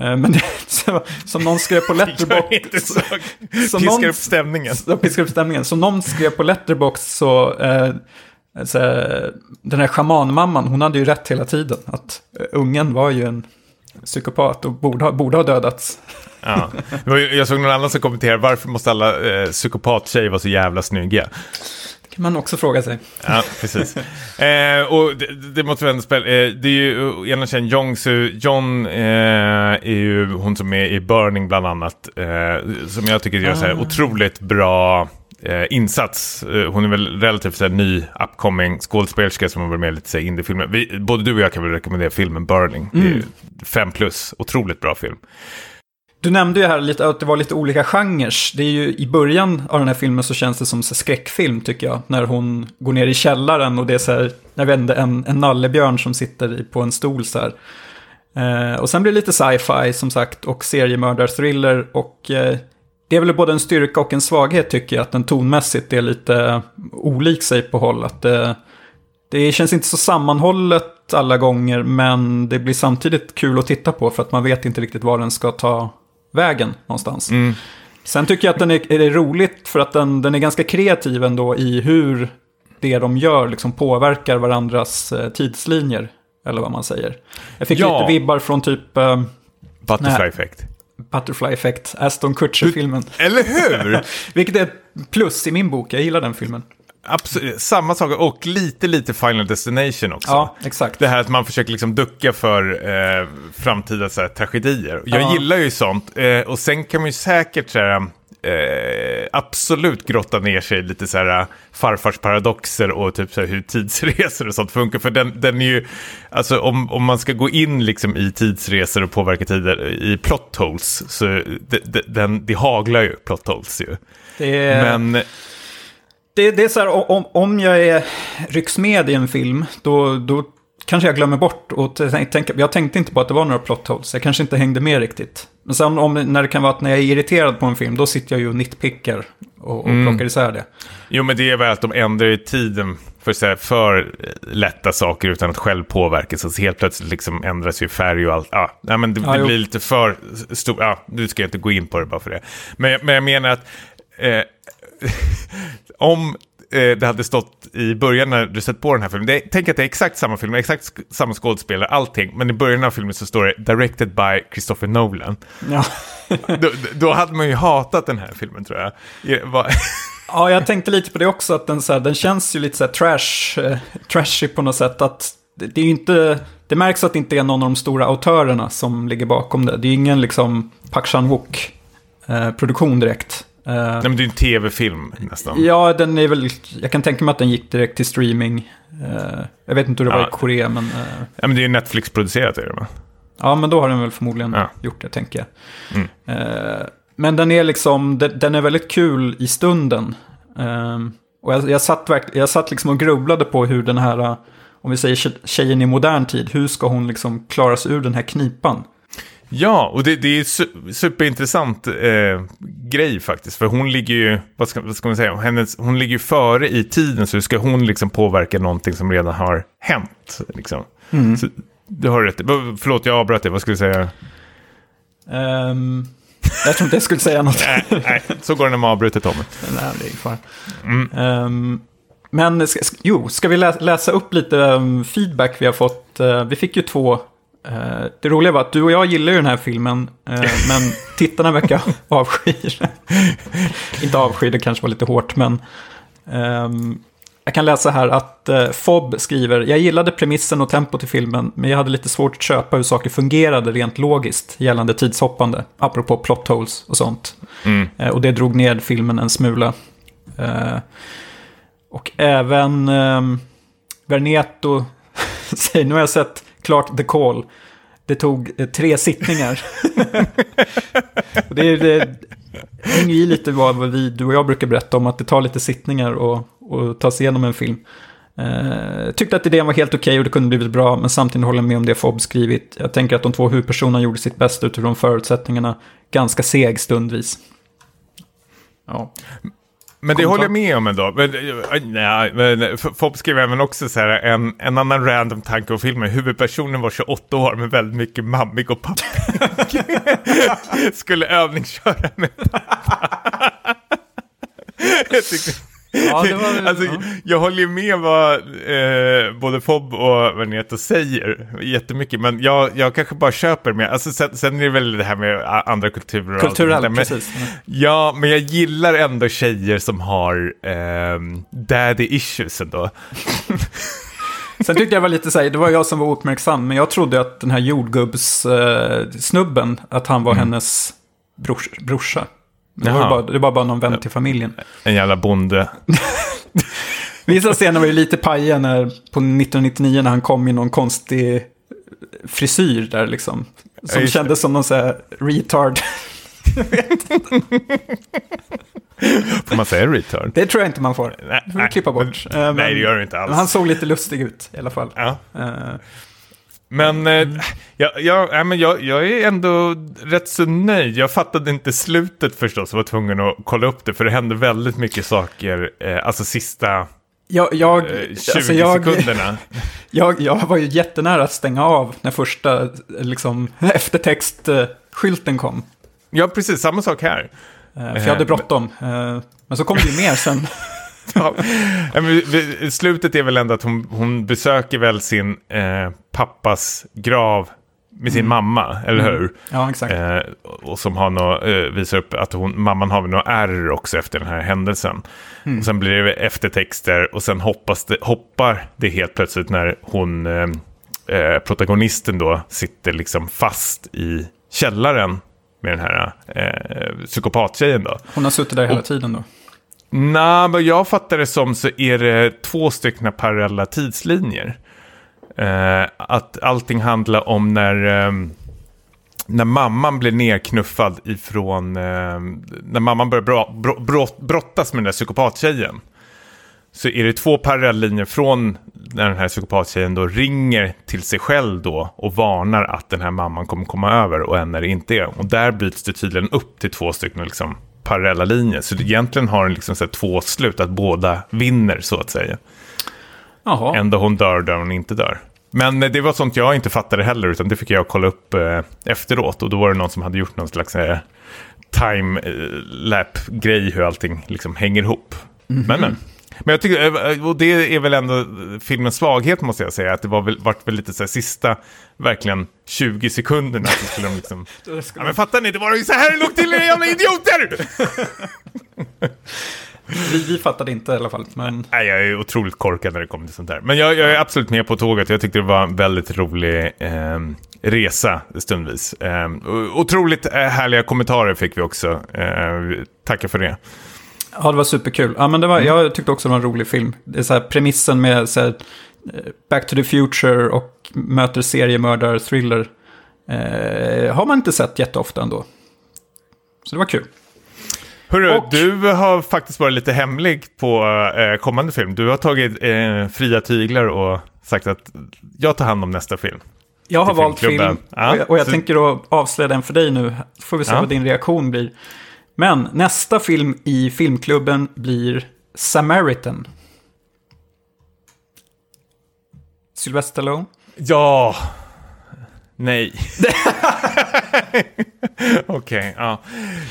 Eh, Men det, så, som någon skrev på Letterboxd. så... Som Piskar någon- upp stämningen. De piskar upp stämningen. Som någon skrev på Letterboxd så, eh, så eh, den här schamanmamman, hon hade ju rätt hela tiden. Att ungen var ju en psykopat och borde ha, borde ha dödats. Ja. Jag såg någon annan som kommenterade varför måste alla eh, psykopattjejer vara så jävla snygga? Det kan man också fråga sig. Ja, precis. eh, och det, det måste vi ändå spela. Eh, det är ju eh, ena tjejen, Jongsu. John eh, är ju hon som är i Burning bland annat. Eh, som jag tycker gör så här Ah. otroligt bra eh, insats. Hon är väl relativt så här, ny upcoming skådespelerska som har varit med i lite indiefilmer. Både du och jag kan väl rekommendera filmen Burning. Är fem plus, otroligt bra film. Du nämnde ju här lite att det var lite olika genrer. Det är ju i början av den här filmen så känns det som skräckfilm tycker jag. När hon går ner i källaren och det är så här, jag vet inte, en, en nallebjörn som sitter på en stol så här. Eh, och sen blir det lite sci-fi som sagt och seriemördarthriller och eh, det är väl både en styrka och en svaghet tycker jag att den tonmässigt är lite olik sig på håll. Att eh, det känns inte så sammanhållet alla gånger men det blir samtidigt kul att titta på för att man vet inte riktigt var den ska ta vägen någonstans. Sen tycker jag att den är, är roligt för att den, den är ganska kreativ ändå i hur det de gör liksom påverkar varandras eh, tidslinjer. Eller vad man säger. Jag fick Ja. lite vibbar från typ eh, Butterfly. Effect. Butterfly Effect, Aston Kutcher-filmen. Eller hur? Vilket är ett plus i min bok, jag gillar den filmen. Absolut, samma sak och lite, lite Final Destination också. Ja, exakt. Det här att man försöker liksom ducka för eh, framtida så här, tragedier. Jag Ja. gillar ju sånt. Eh, och sen kan man ju säkert så här, eh, absolut grotta ner sig i lite så här farfars paradoxer och typ så här, hur tidsresor och sånt funkar. För den, den är ju, alltså om, om man ska gå in liksom i tidsresor och påverka tider i plot holes, så det, det, den, det haglar ju plot holes ju. Det är, Men det, det är så här, om, om jag är, rycks med i en film, då, då kanske jag glömmer bort och tänk- jag tänkte inte på att det var några plot holes. Jag kanske inte hängde med riktigt. Men sen om, när det kan vara att när jag är irriterad på en film, då sitter jag ju och nitpickar och, och plockar isär det. Jo, men det är väl att de ändrar ju tiden för, så här, för lätta saker utan att själv påverkas. Alltså helt plötsligt liksom ändras ju färg och allt. Ja, nej, men det, jo. blir lite för stort. Ja, nu ska jag inte gå in på det bara för det. Men, men jag menar att eh, om eh, det hade stått i början när du sett på den här filmen. Det, tänk att det är exakt samma film, exakt samma skådespelare, allting. Men i början av filmen så står det “Directed by Christopher Nolan”. Ja. Då, då hade man ju hatat den här filmen tror jag. Ja, jag tänkte lite på det också, att den, så här, den känns ju lite så här trash, eh, trashy på något sätt. Att det, det är inte, det märks att det inte är någon av de stora autörerna som ligger bakom det. Det är ingen liksom Park Chan-wook eh, produktion direkt. Eh, Nej, men det är en tv-film nästan. Ja, den är väl, jag kan tänka mig att den gick direkt till streaming. Eh, jag vet inte hur det var Ja. i Korea, men, eh, Ja, men det är ju Netflix-producerat, är det va? ja, men då har den väl förmodligen Ja. gjort det, tänker jag. Mm. Men den är liksom, den, är väldigt kul i stunden. Och jag, jag satt, verk, jag satt liksom och grubblade på hur den här, om vi säger tje- tjejen i modern tid, hur ska hon liksom klara sig ur den här knipan? Ja, och det, det är su- superintressant eh, grej faktiskt. För hon ligger ju, vad ska, vad ska man säga, hennes, hon ligger ju före i tiden. Så hur ska hon liksom påverka någonting som redan har hänt? Liksom. Så, du har rätt. Förlåt, jag avbröt dig. Vad skulle du säga? Ehm, jag tror inte jag skulle säga något. nej, nej, så går det när man avbryter Tommy. Nej, det är ingen fara. Ehm, men ska, jo, ska vi lä- läsa upp lite um, feedback vi har fått? Eh, vi fick ju två. Eh, det roliga var att du och jag gillar ju den här filmen, eh, men tittarna verkar avskyr. Inte avsky, det kanske var lite hårt, men ehm, jag kan läsa här att eh, Fob skriver, jag gillade premissen och tempot i filmen, men jag hade lite svårt att köpa hur saker fungerade rent logiskt gällande tidshoppande, apropå plot holes och sånt. Mm. Och det drog ned filmen en smula. Och även um, Verneto säger, nu har jag sett klart The Call. Det tog eh, tre sittningar. Det, är- det hänger i lite vad vi, du och jag brukar berätta om, att det tar lite sittningar och, och ta sig igenom en film. Eh, tyckte att idén var helt okej och det kunde blivit bra, men samtidigt håller jag med om det Fob skrivit. Jag tänker att de två huvudpersonerna gjorde sitt bästa utifrån förutsättningarna. Ganska seg stundvis. Ja. Men det håller jag med om ändå. Men, eh, nej, men F- Fopp skrev även också så här, en, en annan random tanke om filmen. Huvudpersonen var 28 år med väldigt mycket mammig och pappig. Skulle övningsköra med tyckte, Ja, var- alltså, ja. Jag håller med vad eh, både Fob och Verneto säger jättemycket. Men jag, jag kanske bara köper med. Alltså, sen, sen är det väl det här med andra kulturer. och allt Kulturell, sånt där. Men- precis. Ja, men jag gillar ändå tjejer som har ehm, daddy issues ändå. Sen tyckte jag var lite så här, det var jag som var ouppmärksam, men jag trodde att den här jordgubbs-snubben, att han var hennes brors, brorsa. Det var, bara, det var bara någon vän till familjen. En jävla bonde. Vissa scener var ju lite pajiga när, på 1999 när han kom i någon konstig frisyr där liksom. Som det. kändes som någon så här retard. Får man säga retard? Det tror jag inte man får. Nej, Det får vi klippa bort. men- Eh, men- nej, det gör det inte Men alls. han såg lite lustig ut i alla fall. Ja. Eh, Men, eh, jag, jag, nej, men jag, jag är ändå rätt så nöjd. Jag fattade inte slutet förstås och var tvungen att kolla upp det. För det hände väldigt mycket saker, eh, alltså sista jag, jag, eh, 20 alltså jag, sekunderna. jag, jag var ju jättenära att stänga av när första eh, liksom, eftertextskylten kom. Ja, precis, samma sak här. Eh, För jag hade bråttom. Eh, Men så kom det ju mer sen. Ja, slutet är väl ändå att hon, hon besöker väl sin eh, pappas grav med sin mamma, eller hur? Ja, exakt. Eh, och som har nå, eh, visar upp att hon, mamman har några ärr också efter den här händelsen. Och sen blir det eftertexter och sen hoppas det, hoppar det helt plötsligt när hon, eh, eh, protagonisten då, sitter liksom fast i källaren med den här eh, psykopattjejen då. Hon har suttit där hela tiden då. Nej, men jag fattar det som så är det två stycken parallella tidslinjer. Eh, att allting handlar om när, eh, när mamman blir nerknuffad ifrån... Eh, när mamman börjar bra, bro, brott, brottas med den där psykopattjejen. Så är det två parallella linjer från när den här psykopattjejen då ringer till sig själv då och varnar att den här mamman kommer komma över och en när det inte är. Och där bryts det tydligen upp till två stycken liksom parallella linjer. Så egentligen har den liksom så två slut, att båda vinner så att säga. Jaha. Ändå hon dör där hon inte dör. Men eh, det var sånt jag inte fattade heller, utan det fick jag kolla upp eh, efteråt. Och då var det någon som hade gjort någon slags eh, time-lap-grej hur allting liksom hänger ihop. Men, men. Men jag tycker, eh, och det är väl ändå filmens svaghet måste jag säga, att det var väl, vart väl lite så här sista, verkligen 20 sekunderna så skulle de liksom... Ja men fattar ni, det var ju så här det låg till era jävla idioter! Vi, vi fattade inte i alla fall. Men Nej, jag är otroligt korkad när det kommer till sånt där. Men jag, jag är absolut med på tåget. Jag tyckte det var en väldigt rolig eh, resa stundvis. Eh, o- otroligt eh, härliga kommentarer fick vi också. Eh, tackar för det. Ja, det var superkul. Ja, men det var, Jag tyckte också det var en rolig film. Det är så här premissen med så här, eh, Back to the Future och möter seriemördar-thriller. Eh, har man inte sett jätteofta ändå. Så det var kul. Hörru, Och- du har faktiskt varit lite hemlig på eh, kommande film. Du har tagit eh, fria tyglar och sagt att jag tar hand om nästa film. Jag har valt film och jag, och jag så- tänker att avslöja den för dig nu. Får vi se Ja. vad din reaktion blir. Men nästa film i filmklubben blir Samaritan. Sylvester Stallone. Ja. Nej. Okej, ja.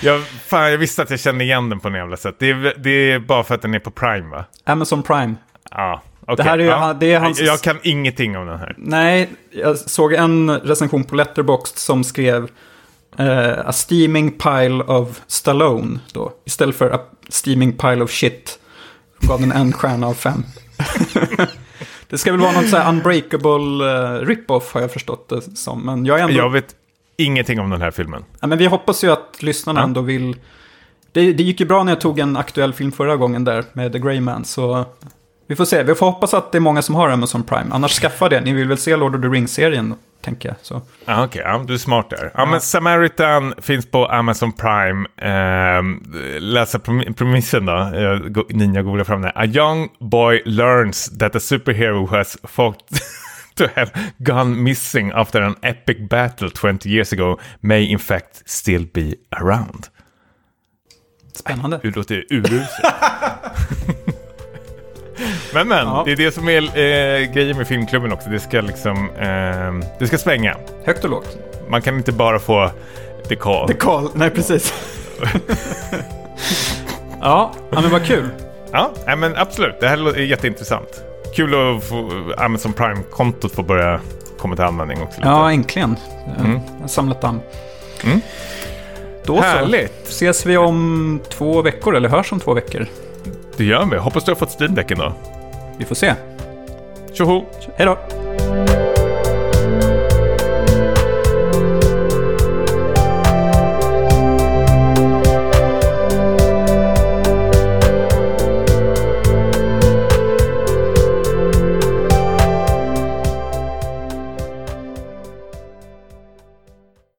Jag, fan, jag visste att jag kände igen den på något jävla sätt. Det är, det är bara för att den är på Prime, va? Amazon Prime. Ja, okej. Det här är ja. det är hans- Jag kan ingenting om den här. Nej, jag såg en recension på Letterboxd som skrev eh, A steaming pile of Stallone då. Istället för A steaming pile of shit. Gav den en stjärna av fem. det ska väl vara något så här unbreakable uh, rip-off har jag förstått det som. Men jag ändå... Jag vet ingenting om den här filmen. Ja, men vi hoppas ju att lyssnarna Ja. ändå vill... Det, det gick ju bra när jag tog en aktuell film förra gången där med The Grey Man. Så vi får se. Vi får hoppas att det är många som har Amazon Prime. Annars skaffa det. Ni vill väl se Lord of the Rings-serien, tänker jag. Så. Ja, okej. ja, du är smart där. Ja, men Samaritan finns på Amazon Prime. Ehm, läsa premissen då. Eh, Ninja googlar fram det. A young boy learns that a superhero who has fought to have gone missing after an epic battle 20 years ago may in fact still be around. Spännande. Det låter uruselt. men men, Ja. det är det som är eh, grejen med filmklubben också. Det ska liksom, ehm, det ska svänga. Högt och lågt. Man kan inte bara få dekal. Dekal, nej precis. ja, men vad kul. Ja, men absolut. Det här är jätteintressant. Kul att få Amazon Prime-kontot få börja komma till användning också. Lite. Ja, äntligen. Jag Mm. har samlat damm. Mm. Då så. Härligt. Ses vi om två veckor, eller hörs om två veckor. Det gör vi. Hoppas du har fått steam då. Vi får se. Tjoho! Hej då!